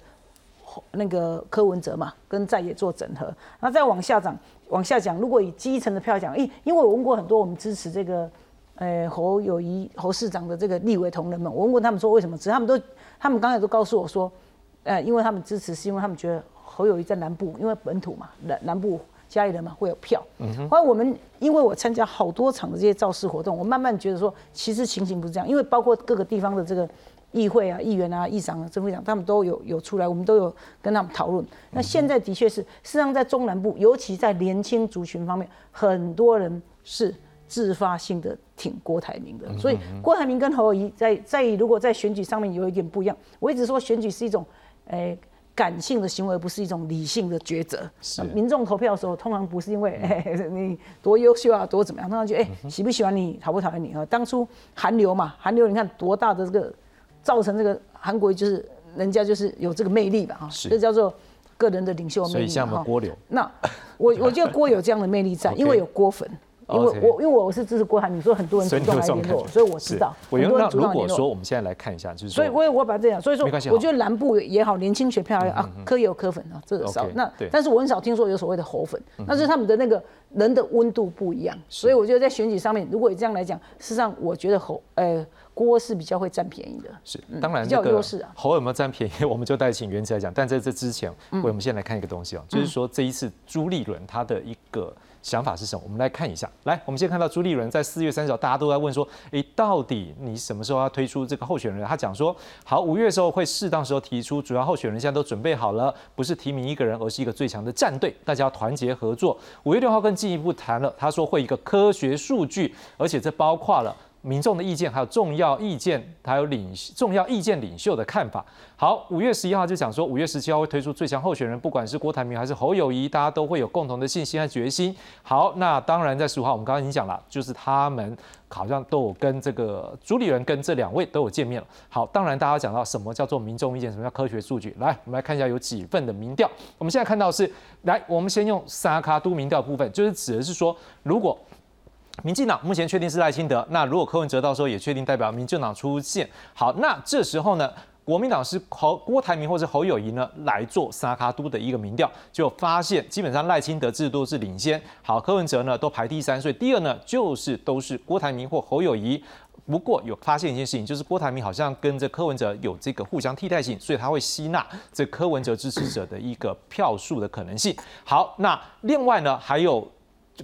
那个柯文哲嘛，跟在野做整合。那再往下讲，往下讲，如果以基层的票讲，因因为我问过很多我们支持这个，呃，侯友谊侯市长的这个立委同仁们，我问过他们说为什么支？他们都他们刚才都告诉我说，呃，因为他们支持是因为他们觉得侯友谊在南部，因为本土嘛，南南部家里人嘛会有票。后来我们因为我参加好多场的这些造势活动，我慢慢觉得说，其实情形不是这样，因为包括各个地方的这个议会啊、议员啊、议长啊、政府长，他们都有有出来，我们都有跟他们讨论。那现在的确是，事实上在中南部，尤其在年轻族群方面，很多人是。自发性的挺郭台铭的，所以郭台铭跟侯友谊在在如果在选举上面有一点不一样，我一直说选举是一种诶感性的行为，不是一种理性的抉择。是民众投票的时候，通常不是因为 你多优秀啊，多怎么样，通常就哎喜不喜欢你，讨不讨厌你啊？当初韩流嘛，韩流你看多大的这个造成这个韩国就是人家就是有这个魅力吧哈，这叫做个人的领袖魅力哈。郭流，那我我觉得郭有这样的魅力在，因为有郭粉。因为我因为我是支持郭台铭，所以很多人主动来联络，所以我知道。很多人主动联络。如果说我们现在来看一下，就是所以，我我把这样，所以说，我觉得南部也好，年轻选票啊，科也有科粉啊，这个少。那但是我很少听说有所谓的猴粉，但是他们的那个人的温度不一样，所以我觉得在选举上面，如果这样来讲，事实上我觉得猴呃郭是比较会占便宜的。是，当然比较有优势啊。猴有没有占便宜，我们就带请原子来讲。但在这之前，我们先来看一个东西哦，就是说这一次朱立伦他的一个。想法是什么？我们来看一下。来，我们先看到朱立伦在四月三十号，大家都在问说，诶，到底你什么时候要推出这个候选人？他讲说，好，五月的时候会适当时候提出主要候选人，现在都准备好了，不是提名一个人，而是一个最强的战队，大家要团结合作。五月六号更进一步谈了，他说会一个科学数据，而且这包括了。民众的意见，还有重要意见，还有领重要意见领袖的看法。好，五月十一号就讲说，五月十七号会推出最强候选人，不管是郭台铭还是侯友谊，大家都会有共同的信心和决心。好，那当然在十五号，我们刚刚已经讲了，就是他们好像都有跟这个主理人跟这两位都有见面了。好，当然大家讲到什么叫做民众意见，什么叫科学数据，来，我们来看一下有几份的民调。我们现在看到是，来，我们先用沙卡都民调部分，就是指的是说，如果民进党目前确定是赖清德，那如果柯文哲到时候也确定代表民进党出现，好，那这时候呢，国民党是侯郭台铭或者侯友谊呢来做沙卡都的一个民调，就发现基本上赖清德制度是领先，好，柯文哲呢都排第三，所以第二呢就是都是郭台铭或侯友谊。不过有发现一件事情，就是郭台铭好像跟这柯文哲有这个互相替代性，所以他会吸纳这柯文哲支持者的一个票数的可能性。好，那另外呢还有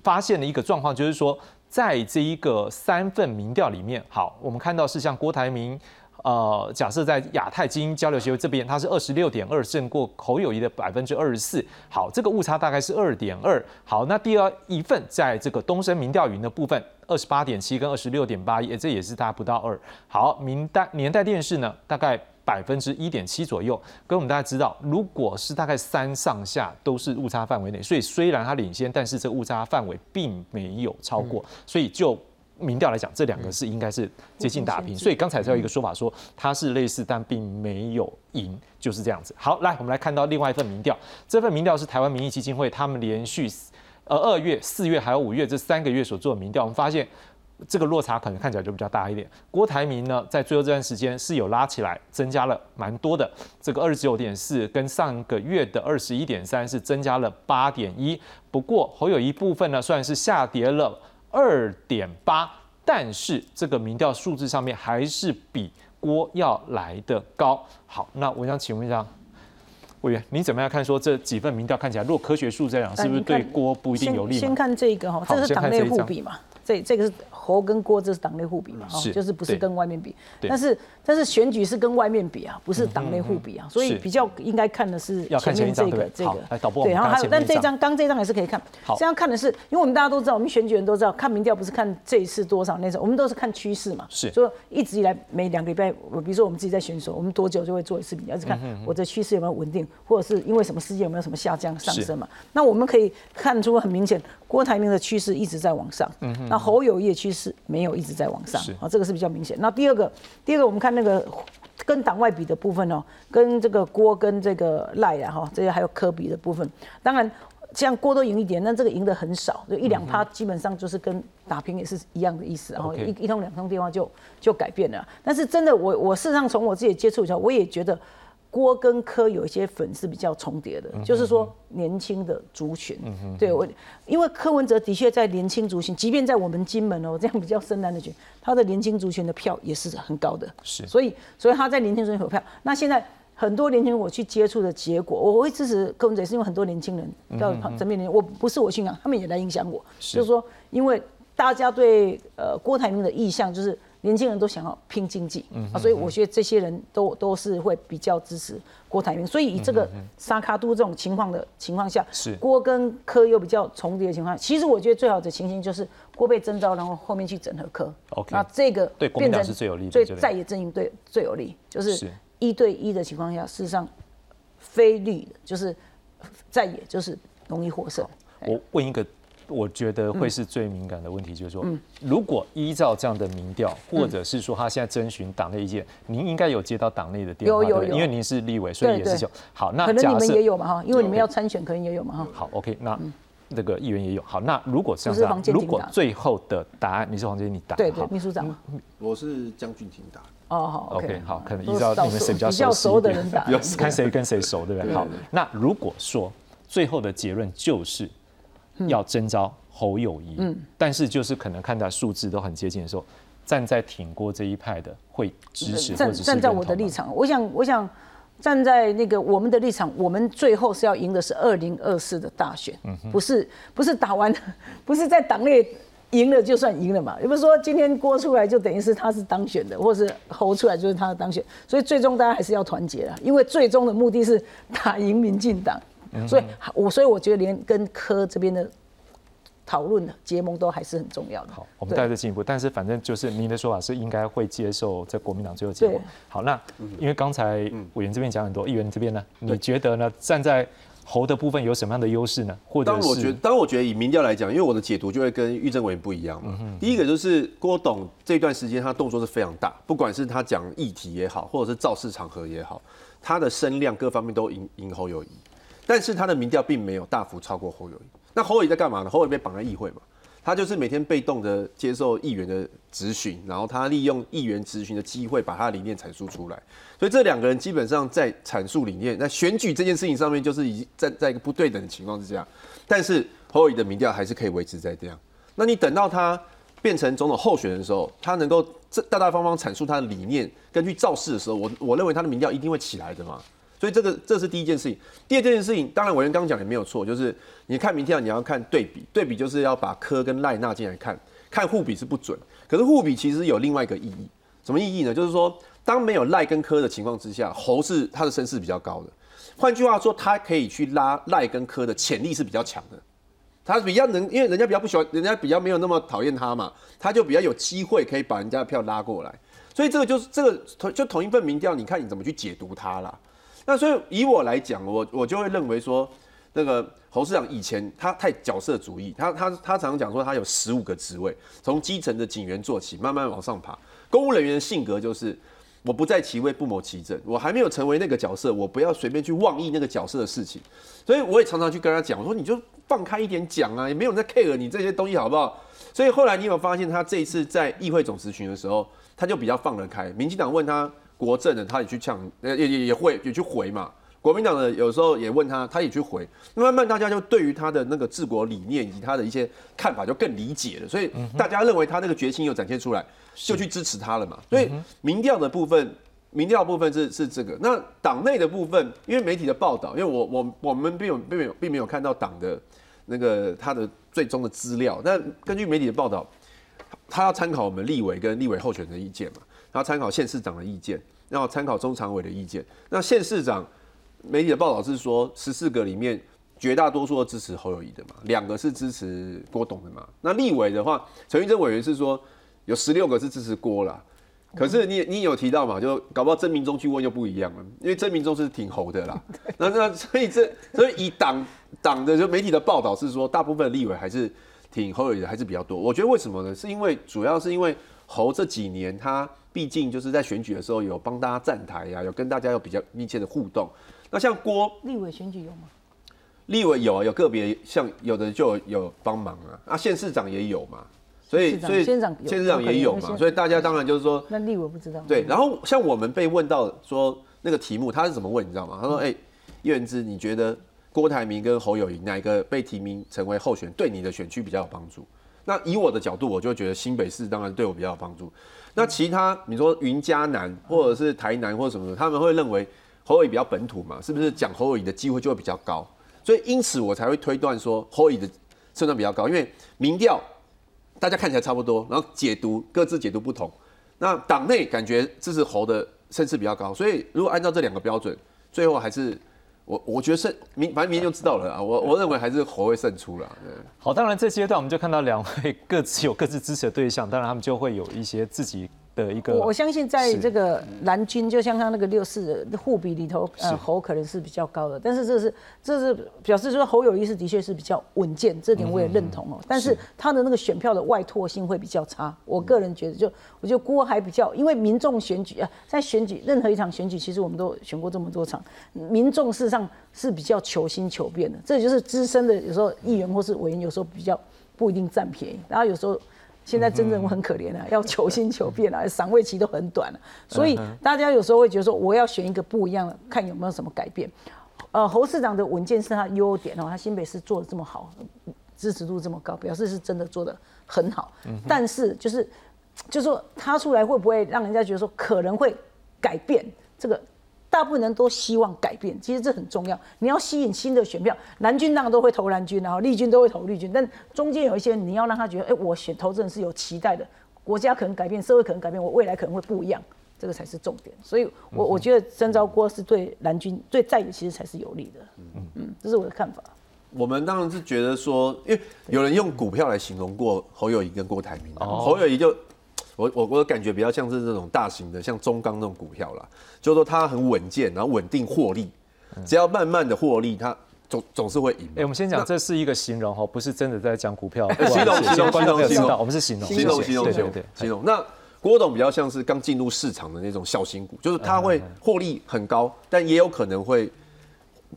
发现的一个状况就是说。在这一个三份民调里面，好，我们看到是像郭台铭，呃，假设在亚太精英交流协会这边，他是二十六点二胜过侯友谊的百分之二十四，好，这个误差大概是二点二。好，那第二一份在这个东升民调云的部分，二十八点七跟二十六点八一，这也是大概不到二。好，明代年代电视呢，大概。百分之一点七左右，跟我们大家知道，如果是大概三上下都是误差范围内，所以虽然它领先，但是这误差范围并没有超过，所以就民调来讲，这两个是应该是接近打平。所以刚才才有一个说法说它是类似，但并没有赢，就是这样子。好，来我们来看到另外一份民调，这份民调是台湾民意基金会他们连续呃二月、四月还有五月这三个月所做的民调，我们发现。这个落差可能看起来就比较大一点。郭台铭呢，在最后这段时间是有拉起来，增加了蛮多的。这个二十九点四跟上个月的二十一点三是增加了八点一。不过侯友一部分呢，虽然是下跌了二点八，但是这个民调数字上面还是比郭要来的高。好，那我想请问一下委员，你怎么样看？说这几份民调看起来，如果科学数这样，是不是对郭不一定有利？先看这个哈，这是党内互比嘛？这这个是。侯跟郭这是党内互比嘛，就是不是跟外面比，但是但是选举是跟外面比啊，不是党内互比啊，所以比较应该看的是前面这个这个，对，然后还有，但这张刚这张也是可以看，这样看的是，因为我们大家都知道，我们选举人都知道，看民调不是看这一次多少那次，我们都是看趋势嘛，是，所以一直以来每两个礼拜，我比如说我们自己在选手，我们多久就会做一次比较，是看我的趋势有没有稳定，或者是因为什么事件有没有什么下降上升嘛，那我们可以看出很明显，郭台铭的趋势一直在往上，那侯友谊的趋势没有一直。在往上，啊，这个是比较明显。那第二个，第二个我们看那个跟党外比的部分哦，跟这个郭跟这个赖啊哈，这些还有科比的部分。当然，像郭都赢一点，但这个赢的很少，就一两趴，基本上就是跟打平也是一样的意思。然后一一通两通电话就就改变了。但是真的，我我事实上从我自己接触一下，我也觉得。郭跟柯有一些粉丝比较重叠的，就是说年轻的族群，对我，因为柯文哲的确在年轻族群，即便在我们金门哦 这样比较深蓝的群，他的年轻族群的票也是很高的，是，所以所以他在年轻族群有票。那现在很多年轻人我去接触的结果，我会支持柯文哲，是因为很多年轻人到身边人，我不是我信仰，他们也来影响我，就是说，因为大家对呃郭台铭的意向就是年轻人都想要拼经济嗯啊，所以我觉得这些人都都是会比较支持郭台铭，所以以这个沙卡都这种情况的情况下，是。郭跟柯又比较重叠的情况，其实我觉得最好的情形就是郭被征召，然后后面去整合柯，OK，那这个对国民党是最有利，对在野阵营对最有利，就是。一对一的情况下，事实上非绿的，就是在野就是容易获胜。我问一个，我觉得会是最敏感的问题，就是说，如果依照这样的民调，或者是说他现在征询党内意见，您应该有接到党内的电话，有有有，因为您是立委，所以也是就好。那可能你们也有嘛哈，因为你们要参选，可能也有嘛哈。好，OK，那那个议员也有。好，那如果这样，如果最后的答案你是黄杰你答，对对，秘书长。我是江俊廷答。哦，好，OK，好，可能依照你们谁比较熟的人打，看谁跟谁熟，对不对？好，那如果说最后的结论就是要征召侯友谊，嗯，但是就是可能看到数字都很接近的时候，站在挺郭这一派的会支持，站站在我的立场，我想，我想站在那个我们的立场，我们最后是要赢的是二零二四的大选，嗯，不是不是打完，不是在党内。赢了就算赢了嘛，也不是说今天郭出来就等于是他是当选的，或是侯出来就是他的当选，所以最终大家还是要团结啊，因为最终的目的是打赢民进党，所以我所以我觉得连跟科这边的讨论的结盟都还是很重要的。好，我们带着进一步，但是反正就是您的说法是应该会接受在国民党最后结果。好，那因为刚才委员这边讲很多，议员这边呢，你觉得呢？站在侯的部分有什么样的优势呢？或者当我觉得，当我觉得以民调来讲，因为我的解读就会跟玉政委员不一样嘛。第一个就是郭董这段时间他动作是非常大，不管是他讲议题也好，或者是造势场合也好，他的声量各方面都赢赢侯友谊，但是他的民调并没有大幅超过侯友谊。那侯友谊在干嘛呢？侯友谊被绑在议会嘛。他就是每天被动的接受议员的质询，然后他利用议员质询的机会把他的理念阐述出来。所以这两个人基本上在阐述理念，在选举这件事情上面就是已经站在一个不对等的情况之下。但是侯友宜的民调还是可以维持在这样。那你等到他变成总统候选人的时候，他能够这大大方方阐述他的理念，根据造势的时候，我我认为他的民调一定会起来的嘛。所以这个这是第一件事情。第二件事情，当然委员刚刚讲也没有错，就是你看明天你要看对比，对比就是要把科跟赖纳进来看，看互比是不准。可是互比其实有另外一个意义，什么意义呢？就是说，当没有赖跟科的情况之下，侯是他的身势比较高的。换句话说，他可以去拉赖跟科的潜力是比较强的。他比较能，因为人家比较不喜欢，人家比较没有那么讨厌他嘛，他就比较有机会可以把人家的票拉过来。所以这个就是这个同就同一份民调，你看你怎么去解读它啦。那所以以我来讲，我我就会认为说，那个侯市长以前他太角色主义，他他他常常讲说他有十五个职位，从基层的警员做起，慢慢往上爬。公务人员的性格就是我不在其位不谋其政，我还没有成为那个角色，我不要随便去妄议那个角色的事情。所以我也常常去跟他讲，我说你就放开一点讲啊，也没有人在 care 你这些东西好不好？所以后来你有发现他这一次在议会总咨询的时候，他就比较放得开。民进党问他。国政的他也去呛，也也也会也去回嘛。国民党的有时候也问他，他也去回。那慢慢大家就对于他的那个治国理念以及他的一些看法就更理解了，所以大家认为他那个决心有展现出来，就去支持他了嘛。所以民调的部分，民调部分是是这个。那党内的部分，因为媒体的报道，因为我我我们并有并没有并没有看到党的那个他的最终的资料，但根据媒体的报道，他要参考我们立委跟立委候选人的意见嘛。要参考县市长的意见，然后参考中常委的意见。那县市长媒体的报道是说，十四个里面绝大多数都支持侯友谊的嘛，两个是支持郭董的嘛。那立委的话，陈玉珍委员是说有十六个是支持郭啦。可是你你有提到嘛，就搞不好曾明忠去问就不一样了，因为曾明忠是挺侯的啦。那那所以这所以以党党的就媒体的报道是说，大部分立委还是挺侯友谊的还是比较多。我觉得为什么呢？是因为主要是因为侯这几年他。毕竟就是在选举的时候有帮大家站台呀，有跟大家有比较密切的互动。那像郭立委选举有吗？立委有啊，有个别像有的就有帮忙啊。啊，县市长也有嘛，所以所以县长县市长也有嘛，所以大家当然就是说，那立委不知道。对，然后像我们被问到说那个题目，他是怎么问你知道吗？他说：“哎，叶元之，你觉得郭台铭跟侯友谊哪一个被提名成为候选，对你的选区比较有帮助？”那以我的角度，我就觉得新北市当然对我比较有帮助。那其他你说云嘉南或者是台南或者什么的，他们会认为侯友宜比较本土嘛，是不是讲侯友宜的机会就会比较高？所以因此我才会推断说侯友宜的胜算比较高，因为民调大家看起来差不多，然后解读各自解读不同，那党内感觉支持侯的胜势比较高，所以如果按照这两个标准，最后还是。我我觉得胜明反正明天就知道了啊，我我认为还是侯会胜出了。对，好，当然这阶段我们就看到两位各自有各自支持的对象，当然他们就会有一些自己。的一个，我相信在这个蓝军，就像他那个六四互比里头，呃，侯可能是比较高的，但是这是这是表示说侯友谊是的确是比较稳健，这点我也认同哦。但是他的那个选票的外拓性会比较差，我个人觉得，就我觉得郭还比较，因为民众选举啊，在选举任何一场选举，其实我们都选过这么多场，民众事实上是比较求新求变的，这就是资深的有时候议员或是委员有时候比较不一定占便宜，然后有时候。现在真正很可怜啊，要求新求变啊，赏味期都很短了，所以大家有时候会觉得说，我要选一个不一样的，看有没有什么改变。呃，侯市长的稳健是他优点哦，他新北市做的这么好，支持度这么高，表示是真的做的很好。但是就是，就说他出来会不会让人家觉得说可能会改变这个？大部分人都希望改变，其实这很重要。你要吸引新的选票，蓝军当然都会投蓝军，然后绿军都会投绿军，但中间有一些你要让他觉得，哎，我选投这人是有期待的，国家可能改变，社会可能改变，我未来可能会不一样，这个才是重点。所以，我我觉得征召郭是对蓝军最在意，其实才是有利的。嗯嗯，这是我的看法。我们当然是觉得说，因为有人用股票来形容过侯友谊跟郭台铭，侯友谊就。我我我感觉比较像是这种大型的，像中钢那种股票啦，就是说它很稳健，然后稳定获利，只要慢慢的获利，它总总是会赢。哎，我们先讲，这是一个形容哈，不是真的在讲股票。形容形容形容形容，我们是形容形容形容形容形容。那郭董比较像是刚进入市场的那种小型股，就是它会获利很高，但也有可能会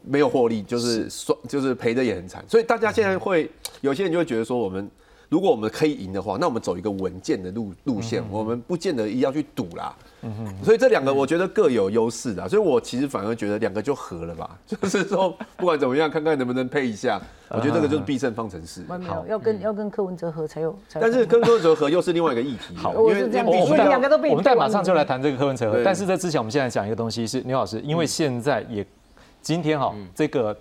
没有获利，就是说就是赔的也很惨。所以大家现在会有些人就会觉得说我们。如果我们可以赢的话，那我们走一个稳健的路路线，我们不见得一定要去赌啦。嗯哼，所以这两个我觉得各有优势的，所以我其实反而觉得两个就合了吧。就是说，不管怎么样，看看能不能配一下。我觉得这个就是必胜方程式。没有，要跟要跟柯文哲合才有。但是跟柯文哲合又是另外一个议题。好，因为我们两个都被我们待马上就来谈这个柯文哲合。但是在之前，我们现在讲一个东西是牛老师，因为现在也今天哈这个。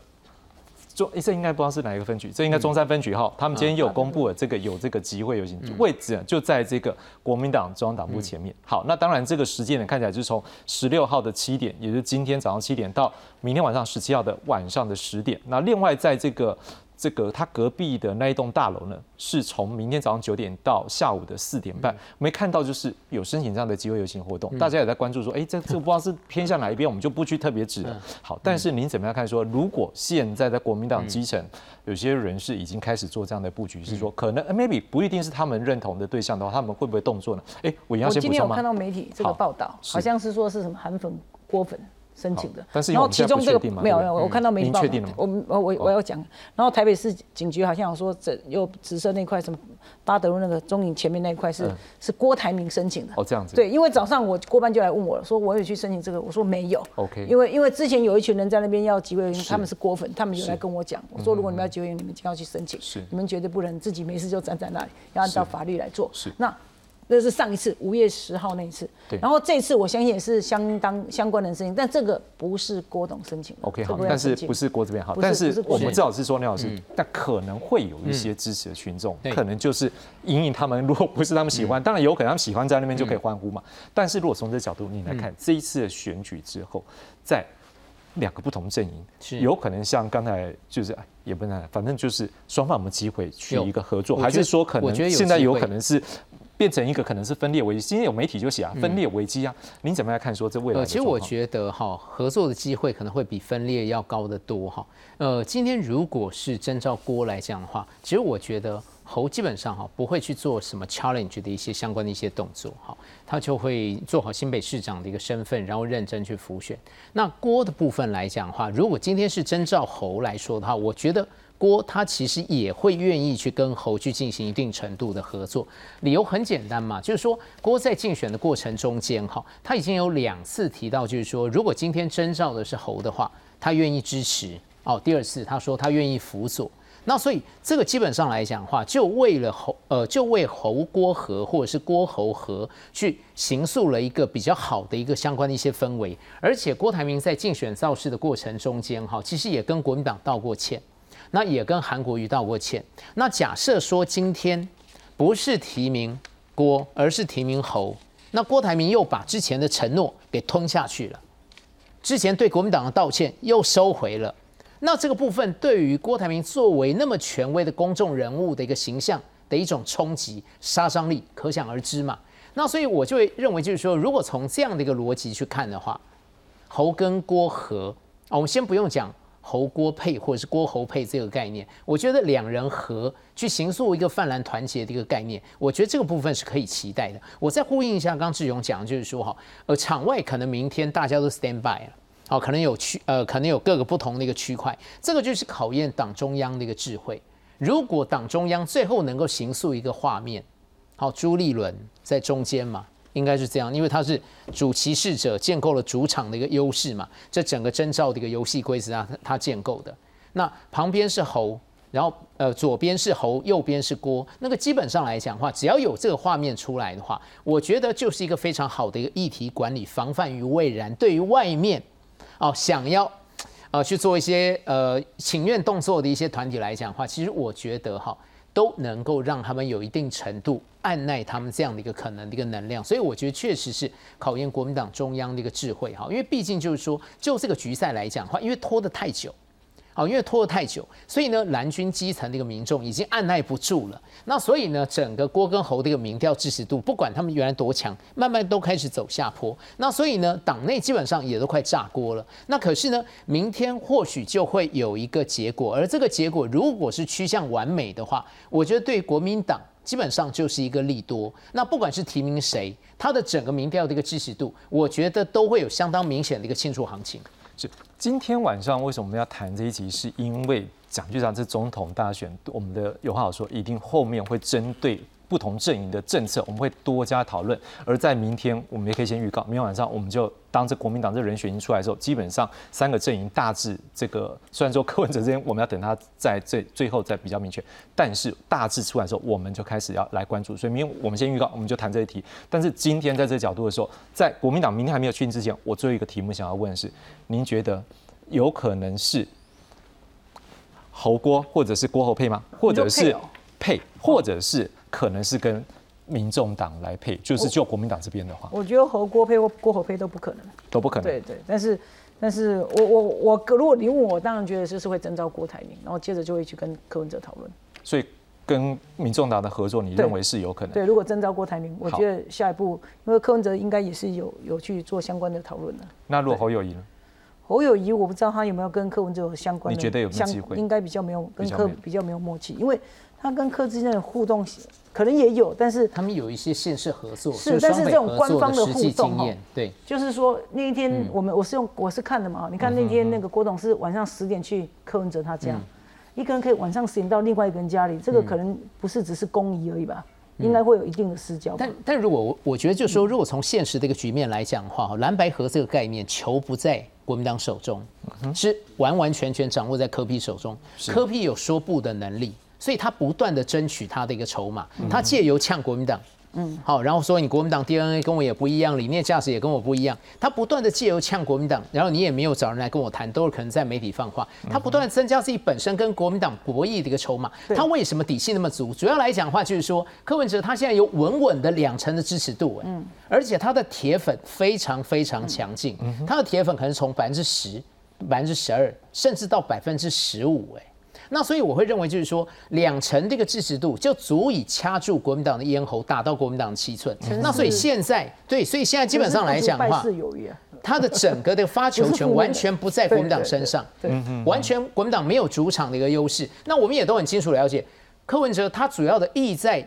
中这应该不知道是哪一个分局，这应该中山分局哈。他们今天有公布了这个有这个集会游行位置，就在这个国民党中央党部前面。好，那当然这个时间呢看起来就是从十六号的七点，也就是今天早上七点到明天晚上十七号的晚上的十点。那另外在这个。这个他隔壁的那一栋大楼呢，是从明天早上九点到下午的四点半，没看到就是有申请这样的机会游行活动，大家也在关注说，哎，这这不知道是偏向哪一边，我们就不去特别指了。好，但是您怎么样看？说如果现在在国民党基层有些人是已经开始做这样的布局，是说可能 maybe 不一定是他们认同的对象的话，他们会不会动作呢？哎，我要先补充吗？我今天有看到媒体这个报道，好像是说是什么韩粉、郭粉。申请的，但是然后其中这个没有没有，我看到没报，我我我我要讲，然后台北市警局好像有说，这又直射那块什么八德路那个中影前面那一块是是郭台铭申请的，哦这样子，对，因为早上我郭班就来问我了，说我有去申请这个，我说没有，OK，因为因为之前有一群人在那边要集会，他们是郭粉，他们有来跟我讲，我说如果你们要集会，你们就要去申请，你们绝对不能自己没事就站在那里，要按照法律来做，是，那。那是上一次五月十号那一次，对。然后这次我相信也是相当相关的事情，但这个不是郭董申请。OK，好，但是不是郭这边好，但是我们至少是说廖老师，但可能会有一些支持的群众，可能就是隐隐他们如果不是他们喜欢，当然有可能他们喜欢在那边就可以欢呼嘛。但是如果从这角度你来看，这一次的选举之后，在两个不同阵营，有可能像刚才就是也不能，反正就是双方有没有机会去一个合作，还是说可能现在有可能是。变成一个可能是分裂危机，今天有媒体就写啊，分裂危机啊，您怎么来看说这未来？其实我觉得哈，合作的机会可能会比分裂要高得多哈。呃，今天如果是真照郭来讲的话，其实我觉得侯基本上哈不会去做什么 challenge 的一些相关的一些动作哈，他就会做好新北市长的一个身份，然后认真去辅选。那郭的部分来讲的话，如果今天是真照侯来说的话，我觉得。郭他其实也会愿意去跟侯去进行一定程度的合作，理由很简单嘛，就是说郭在竞选的过程中间，哈，他已经有两次提到，就是说如果今天征召的是侯的话，他愿意支持。哦，第二次他说他愿意辅佐。那所以这个基本上来讲的话，就为了侯呃，就为侯郭和或者是郭侯和去形塑了一个比较好的一个相关的一些氛围。而且郭台铭在竞选造势的过程中间，哈，其实也跟国民党道过歉，那也跟韩国瑜道过歉。那假设说今天不是提名郭，而是提名侯，那郭台铭又把之前的承诺给吞下去了，之前对国民党的道歉又收回了。那这个部分对于郭台铭作为那么权威的公众人物的一个形象的一种冲击、杀伤力，可想而知嘛。那所以我就会认为，就是说，如果从这样的一个逻辑去看的话，侯跟郭和，我们先不用讲侯郭配或者是郭侯配这个概念，我觉得两人和去形塑一个泛蓝团结的一个概念，我觉得这个部分是可以期待的。我再呼应一下刚志勇讲，就是说哈，呃，场外可能明天大家都 stand by 了。好，可能有区呃，可能有各个不同的一个区块，这个就是考验党中央的一个智慧。如果党中央最后能够形塑一个画面，好，朱立伦在中间嘛，应该是这样，因为他是主骑士者，建构了主场的一个优势嘛，这整个征兆的一个游戏规则啊，他建构的。那旁边是猴，然后呃左边是猴，右边是锅，那个基本上来讲的话，只要有这个画面出来的话，我觉得就是一个非常好的一个议题管理，防范于未然，对于外面。哦，想要，呃，去做一些呃请愿动作的一些团体来讲的话，其实我觉得哈，都能够让他们有一定程度按耐他们这样的一个可能的一个能量，所以我觉得确实是考验国民党中央的一个智慧哈，因为毕竟就是说，就这个局赛来讲的话，因为拖得太久。好，因为拖得太久，所以呢，蓝军基层的一个民众已经按耐不住了。那所以呢，整个郭跟侯的一个民调支持度，不管他们原来多强，慢慢都开始走下坡。那所以呢，党内基本上也都快炸锅了。那可是呢，明天或许就会有一个结果，而这个结果如果是趋向完美的话，我觉得对国民党基本上就是一个利多。那不管是提名谁，他的整个民调的一个支持度，我觉得都会有相当明显的一个庆祝行情。是今天晚上为什么我们要谈这一集？是因为蒋局长这总统大选，我们的有话好说，一定后面会针对。不同阵营的政策，我们会多加讨论。而在明天，我们也可以先预告，明天晚上我们就当这国民党这人选已经出来的时候，基本上三个阵营大致这个，虽然说柯文哲这边我们要等他在最最后再比较明确，但是大致出来之后，我们就开始要来关注。所以明天我们先预告，我们就谈这一题。但是今天在这个角度的时候，在国民党明天还没有确定之前，我最后一个题目想要问的是：您觉得有可能是侯郭，或者是郭侯配吗？或者是配，或者是？可能是跟民众党来配，就是就国民党这边的话，我觉得和郭配或郭侯配都不可能，都不可能。对对，但是但是我我我，如果你问我，当然觉得就是会征召郭台铭，然后接着就会去跟柯文哲讨论。所以跟民众党的合作，你认为是有可能？对，如果征召郭台铭，我觉得下一步，因为柯文哲应该也是有有去做相关的讨论的。那如果侯友谊呢？侯友谊，我不知道他有没有跟柯文哲有相关的，你觉得有机会？应该比较没有跟柯比较没有默契，因为他跟柯之间的互动。可能也有，但是他们有一些现实合作，是，但是这种官方的互动对，就是说那一天我们我是用我是看的嘛，你看那天那个郭董是晚上十点去柯文哲他家，一个人可以晚上十点到另外一个人家里，这个可能不是只是公益而已吧，应该会有一定的私交。但但如果我我觉得就是说，如果从现实的一个局面来讲的话，蓝白河这个概念，球不在国民党手中，是完完全全掌握在柯批手中，柯批有说不的能力。所以他不断的争取他的一个筹码，他借由呛国民党，嗯，好，然后说你国民党 DNA 跟我也不一样，理念价值也跟我不一样，他不断的借由呛国民党，然后你也没有找人来跟我谈，都是可能在媒体放话，他不断的增加自己本身跟国民党博弈的一个筹码，他为什么底气那么足？主要来讲的话就是说，柯文哲他现在有稳稳的两成的支持度，嗯，而且他的铁粉非常非常强劲，他的铁粉可能从百分之十、百分之十二，甚至到百分之十五，哎。那所以我会认为，就是说两成这个支持度就足以掐住国民党的咽喉，打到国民党的七寸。那所以现在对，所以现在基本上来讲的话，他的整个的发球权完全不在国民党身上，完全国民党没有主场的一个优势。那我们也都很清楚了解，柯文哲他主要的意在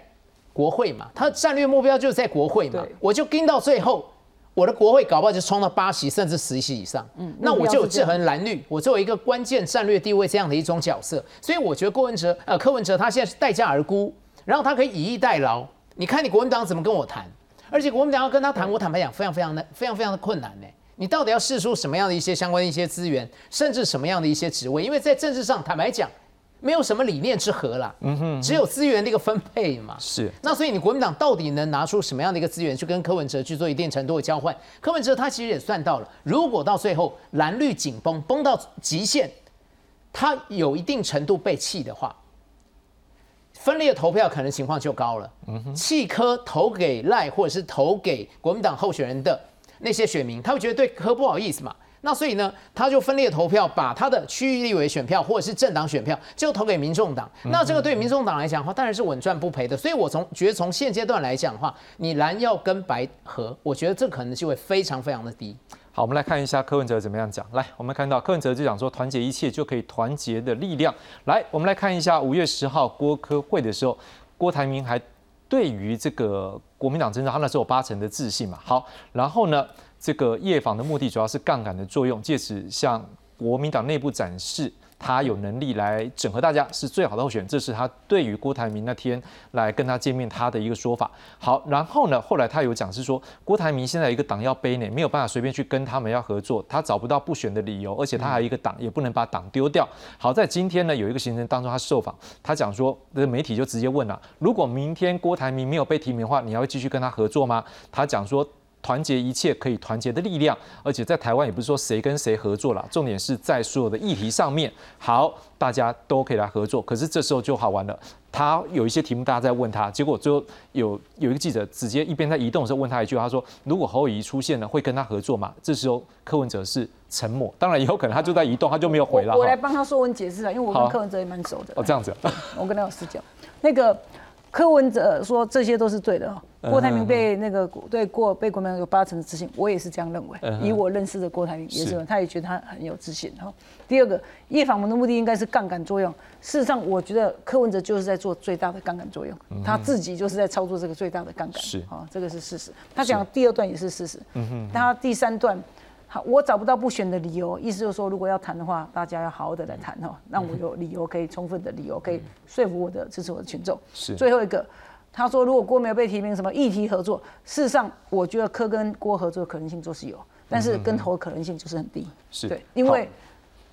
国会嘛，他的战略目标就是在国会嘛，我就跟到最后。我的国会搞不好就冲到八席甚至十席以上，嗯，那我就有制衡蓝绿，我作为一个关键战略地位这样的一种角色，所以我觉得郭文哲呃柯文哲他现在是待价而沽，然后他可以以逸待劳，你看你国民党怎么跟我谈？而且国民党要跟他谈，我坦白讲非常非常的非常非常的困难呢。你到底要试出什么样的一些相关的一些资源，甚至什么样的一些职位？因为在政治上坦白讲，没有什么理念之和啦，嗯哼，只有资源的一个分配嘛。是。那所以你国民党到底能拿出什么样的一个资源去跟柯文哲去做一定程度的交换？柯文哲他其实也算到了，如果到最后蓝绿紧绷绷到极限，他有一定程度被弃的话。分裂投票可能情况就高了。嗯哼，弃科投给赖或者是投给国民党候选人的那些选民，他会觉得对科不好意思嘛？那所以呢，他就分裂投票，把他的区域立委选票或者是政党选票就投给民众党。那这个对民众党来讲的话，当然是稳赚不赔的。所以我从觉得从现阶段来讲的话，你蓝要跟白合，我觉得这可能性会非常非常的低。好，我们来看一下柯文哲怎么样讲。来，我们看到柯文哲就讲说，团结一切就可以团结的力量。来，我们来看一下五月十号郭科会的时候，郭台铭还对于这个国民党征召，他那时候有八成的自信嘛。好，然后呢，这个夜访的目的主要是杠杆的作用，借此向国民党内部展示。他有能力来整合大家，是最好的候选。这是他对于郭台铭那天来跟他见面他的一个说法。好，然后呢，后来他有讲是说，郭台铭现在一个党要背呢，没有办法随便去跟他们要合作，他找不到不选的理由，而且他还有一个党，也不能把党丢掉。好在今天呢，有一个行程当中他受访，他讲说，这媒体就直接问了，如果明天郭台铭没有被提名的话，你要继续跟他合作吗？他讲说。团结一切可以团结的力量，而且在台湾也不是说谁跟谁合作了，重点是在所有的议题上面，好，大家都可以来合作。可是这时候就好玩了，他有一些题目大家在问他，结果最后有有一个记者直接一边在移动的时候问他一句，他说：“如果侯友谊出现了，会跟他合作吗？”这时候柯文哲是沉默，当然以后可能他就在移动，他就没有回了。我来帮他说文解释啊，因为我跟柯文哲也蛮熟的。哦，这样子，我跟他有私交，那个。柯文哲说这些都是对的。郭台铭被那个对过被国民党有八成的自信，我也是这样认为。以我认识的郭台铭也是，他也觉得他很有自信。哈，第二个叶访文的目的应该是杠杆作用。事实上，我觉得柯文哲就是在做最大的杠杆作用，他自己就是在操作这个最大的杠杆。是啊，这个是事实。他讲第二段也是事实。嗯哼。他第三段。好，我找不到不选的理由，意思就是说，如果要谈的话，大家要好好的来谈哦，让我有理由可以充分的理由可以说服我的支持我的群众。是最后一个，他说如果郭没有被提名，什么议题合作？事实上，我觉得柯跟郭合作的可能性就是有，但是跟投可能性就是很低。是对，因为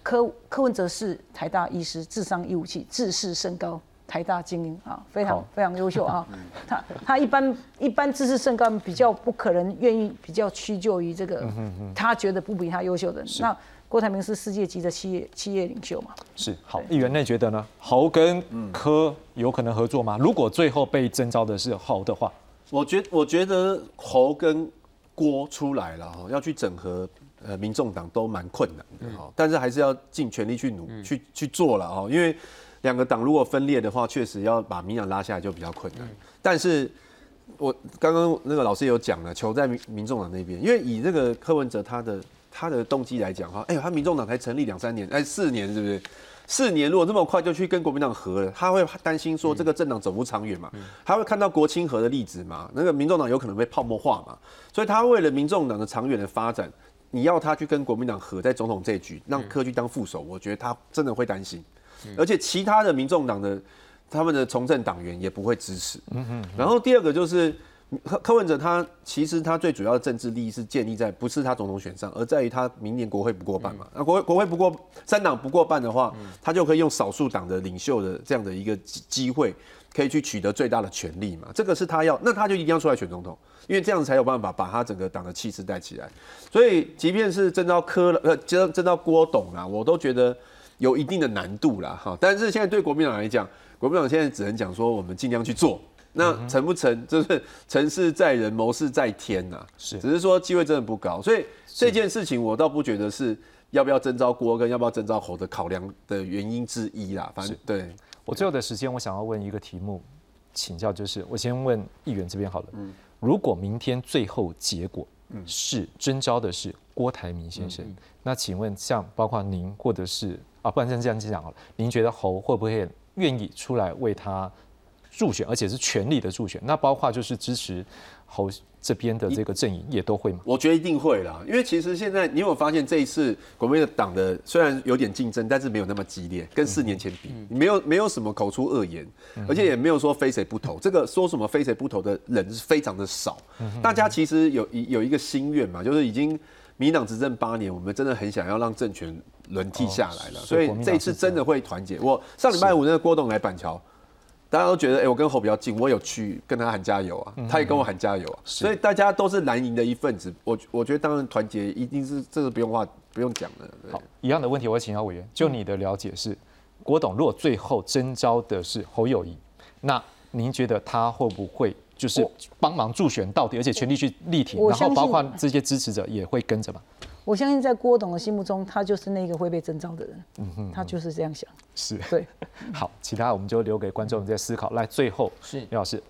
柯柯文哲是台大医师，智商一五七，自视甚高。台大精英啊，非常非常优秀啊。他他一般一般知识甚高，比较不可能愿意比较屈就于这个他觉得不比他优秀的人。那郭台铭是世界级的企业企业领袖嘛？是好，议员内觉得呢？侯跟柯有可能合作吗？如果最后被征召的是侯的话，我觉我觉得侯跟郭出来了哈，要去整合呃民众党都蛮困难的哈，但是还是要尽全力去努去去做了哈，因为。两个党如果分裂的话，确实要把民党拉下来就比较困难。但是，我刚刚那个老师有讲了，球在民民众党那边，因为以这个柯文哲他的他的动机来讲哈，哎呦，他民众党才成立两三年，哎，四年是不是？四年如果这么快就去跟国民党和了，他会担心说这个政党走不长远嘛？他会看到国清和的例子嘛？那个民众党有可能被泡沫化嘛？所以他为了民众党的长远的发展，你要他去跟国民党和在总统这局，让柯去当副手，我觉得他真的会担心。而且其他的民众党的他们的从政党员也不会支持。嗯哼。然后第二个就是柯柯文哲，他其实他最主要的政治利益是建立在不是他总统选上，而在于他明年国会不过半嘛。那国会国会不过三党不过半的话，他就可以用少数党的领袖的这样的一个机会，可以去取得最大的权利嘛。这个是他要，那他就一定要出来选总统，因为这样才有办法把他整个党的气势带起来。所以即便是征召柯呃真真到郭董啊，我都觉得。有一定的难度啦，哈，但是现在对国民党来讲，国民党现在只能讲说我们尽量去做，那成不成就是成事在人，谋事在天呐，是，只是说机会真的不高，所以这件事情我倒不觉得是要不要征召郭跟要不要征召侯的考量的原因之一啦，反正对。我最后的时间，我想要问一个题目，请教就是我先问议员这边好了，嗯，如果明天最后结果是征召的是郭台铭先生，那请问像包括您或者是。啊，不然这样讲好了。您觉得侯会不会愿意出来为他助选，而且是全力的助选？那包括就是支持侯这边的这个阵营也都会吗？我觉得一定会啦，因为其实现在你有发现这一次国民党的虽然有点竞争，但是没有那么激烈，跟四年前比，没有没有什么口出恶言，而且也没有说非谁不投。这个说什么非谁不投的人是非常的少。大家其实有有一个心愿嘛，就是已经民党执政八年，我们真的很想要让政权。轮替下来了，所以这一次真的会团结。我上礼拜五那个郭董来板桥，大家都觉得，哎，我跟侯比较近，我有去跟他喊加油啊，他也跟我喊加油啊，所以大家都是蓝营的一份子。我我觉得当然团结一定是这个不用话不用讲的。好，一样的问题，我会请教委员，就你的了解是，郭董如果最后征召的是侯友谊，那您觉得他会不会？就是帮忙助选到底，而且全力去力挺，然后包括这些支持者也会跟着嘛。我相信在郭董的心目中，他就是那个会被征召的人。嗯哼，他就是这样想。是，对。好，其他我们就留给观众在思考。来，最后是李老师。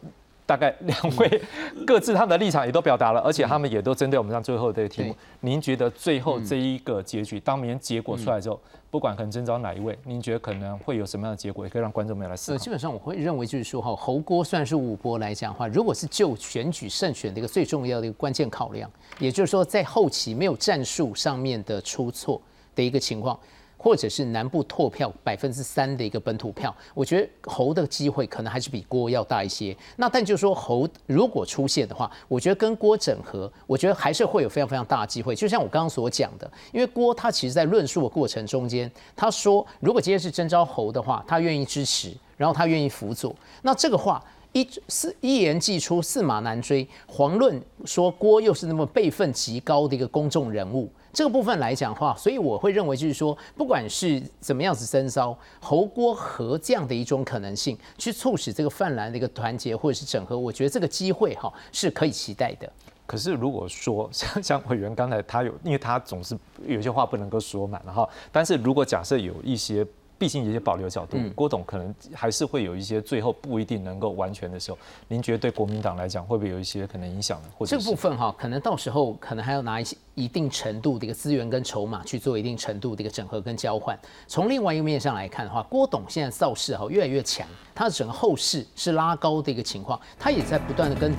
大概两位各自他们的立场也都表达了，而且他们也都针对我们上最后这个题目。您觉得最后这一个结局，当明天结果出来之后，不管可能征召哪一位，您觉得可能会有什么样的结果，也可以让观众们来思考。基本上我会认为就是说哈，侯郭算是五波来讲的话，如果是就选举胜选的一个最重要的一个关键考量，也就是说在后期没有战术上面的出错的一个情况。或者是南部拓票百分之三的一个本土票，我觉得侯的机会可能还是比郭要大一些。那但就是说侯如果出现的话，我觉得跟郭整合，我觉得还是会有非常非常大的机会。就像我刚刚所讲的，因为郭他其实在论述的过程中间，他说如果今天是征召侯的话，他愿意支持，然后他愿意辅佐。那这个话一四一言既出，驷马难追。遑论说郭又是那么辈分极高的一个公众人物。这个部分来讲话，所以我会认为就是说，不管是怎么样子征召侯郭和这样的一种可能性，去促使这个泛蓝的一个团结或者是整合，我觉得这个机会哈是可以期待的。可是如果说像像委员刚才他有，因为他总是有些话不能够说满了哈，但是如果假设有一些。毕竟有些保留角度，郭董可能还是会有一些最后不一定能够完全的时候，您觉得对国民党来讲会不会有一些可能影响呢？或者这部分哈，可能到时候可能还要拿一些一定程度的一个资源跟筹码去做一定程度的一个整合跟交换。从另外一个面上来看的话，郭董现在造势哈越来越强，他的整个后势是拉高的一个情况，他也在不断的跟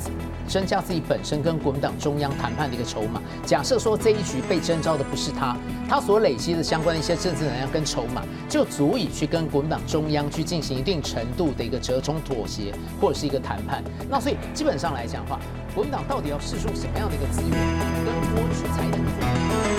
增加自己本身跟国民党中央谈判的一个筹码。假设说这一局被征召的不是他，他所累积的相关的一些政治能量跟筹码就足。以去跟国民党中央去进行一定程度的一个折中妥协，或者是一个谈判。那所以基本上来讲的话，国民党到底要试出什么样的一个资源跟郭取才 Thank you.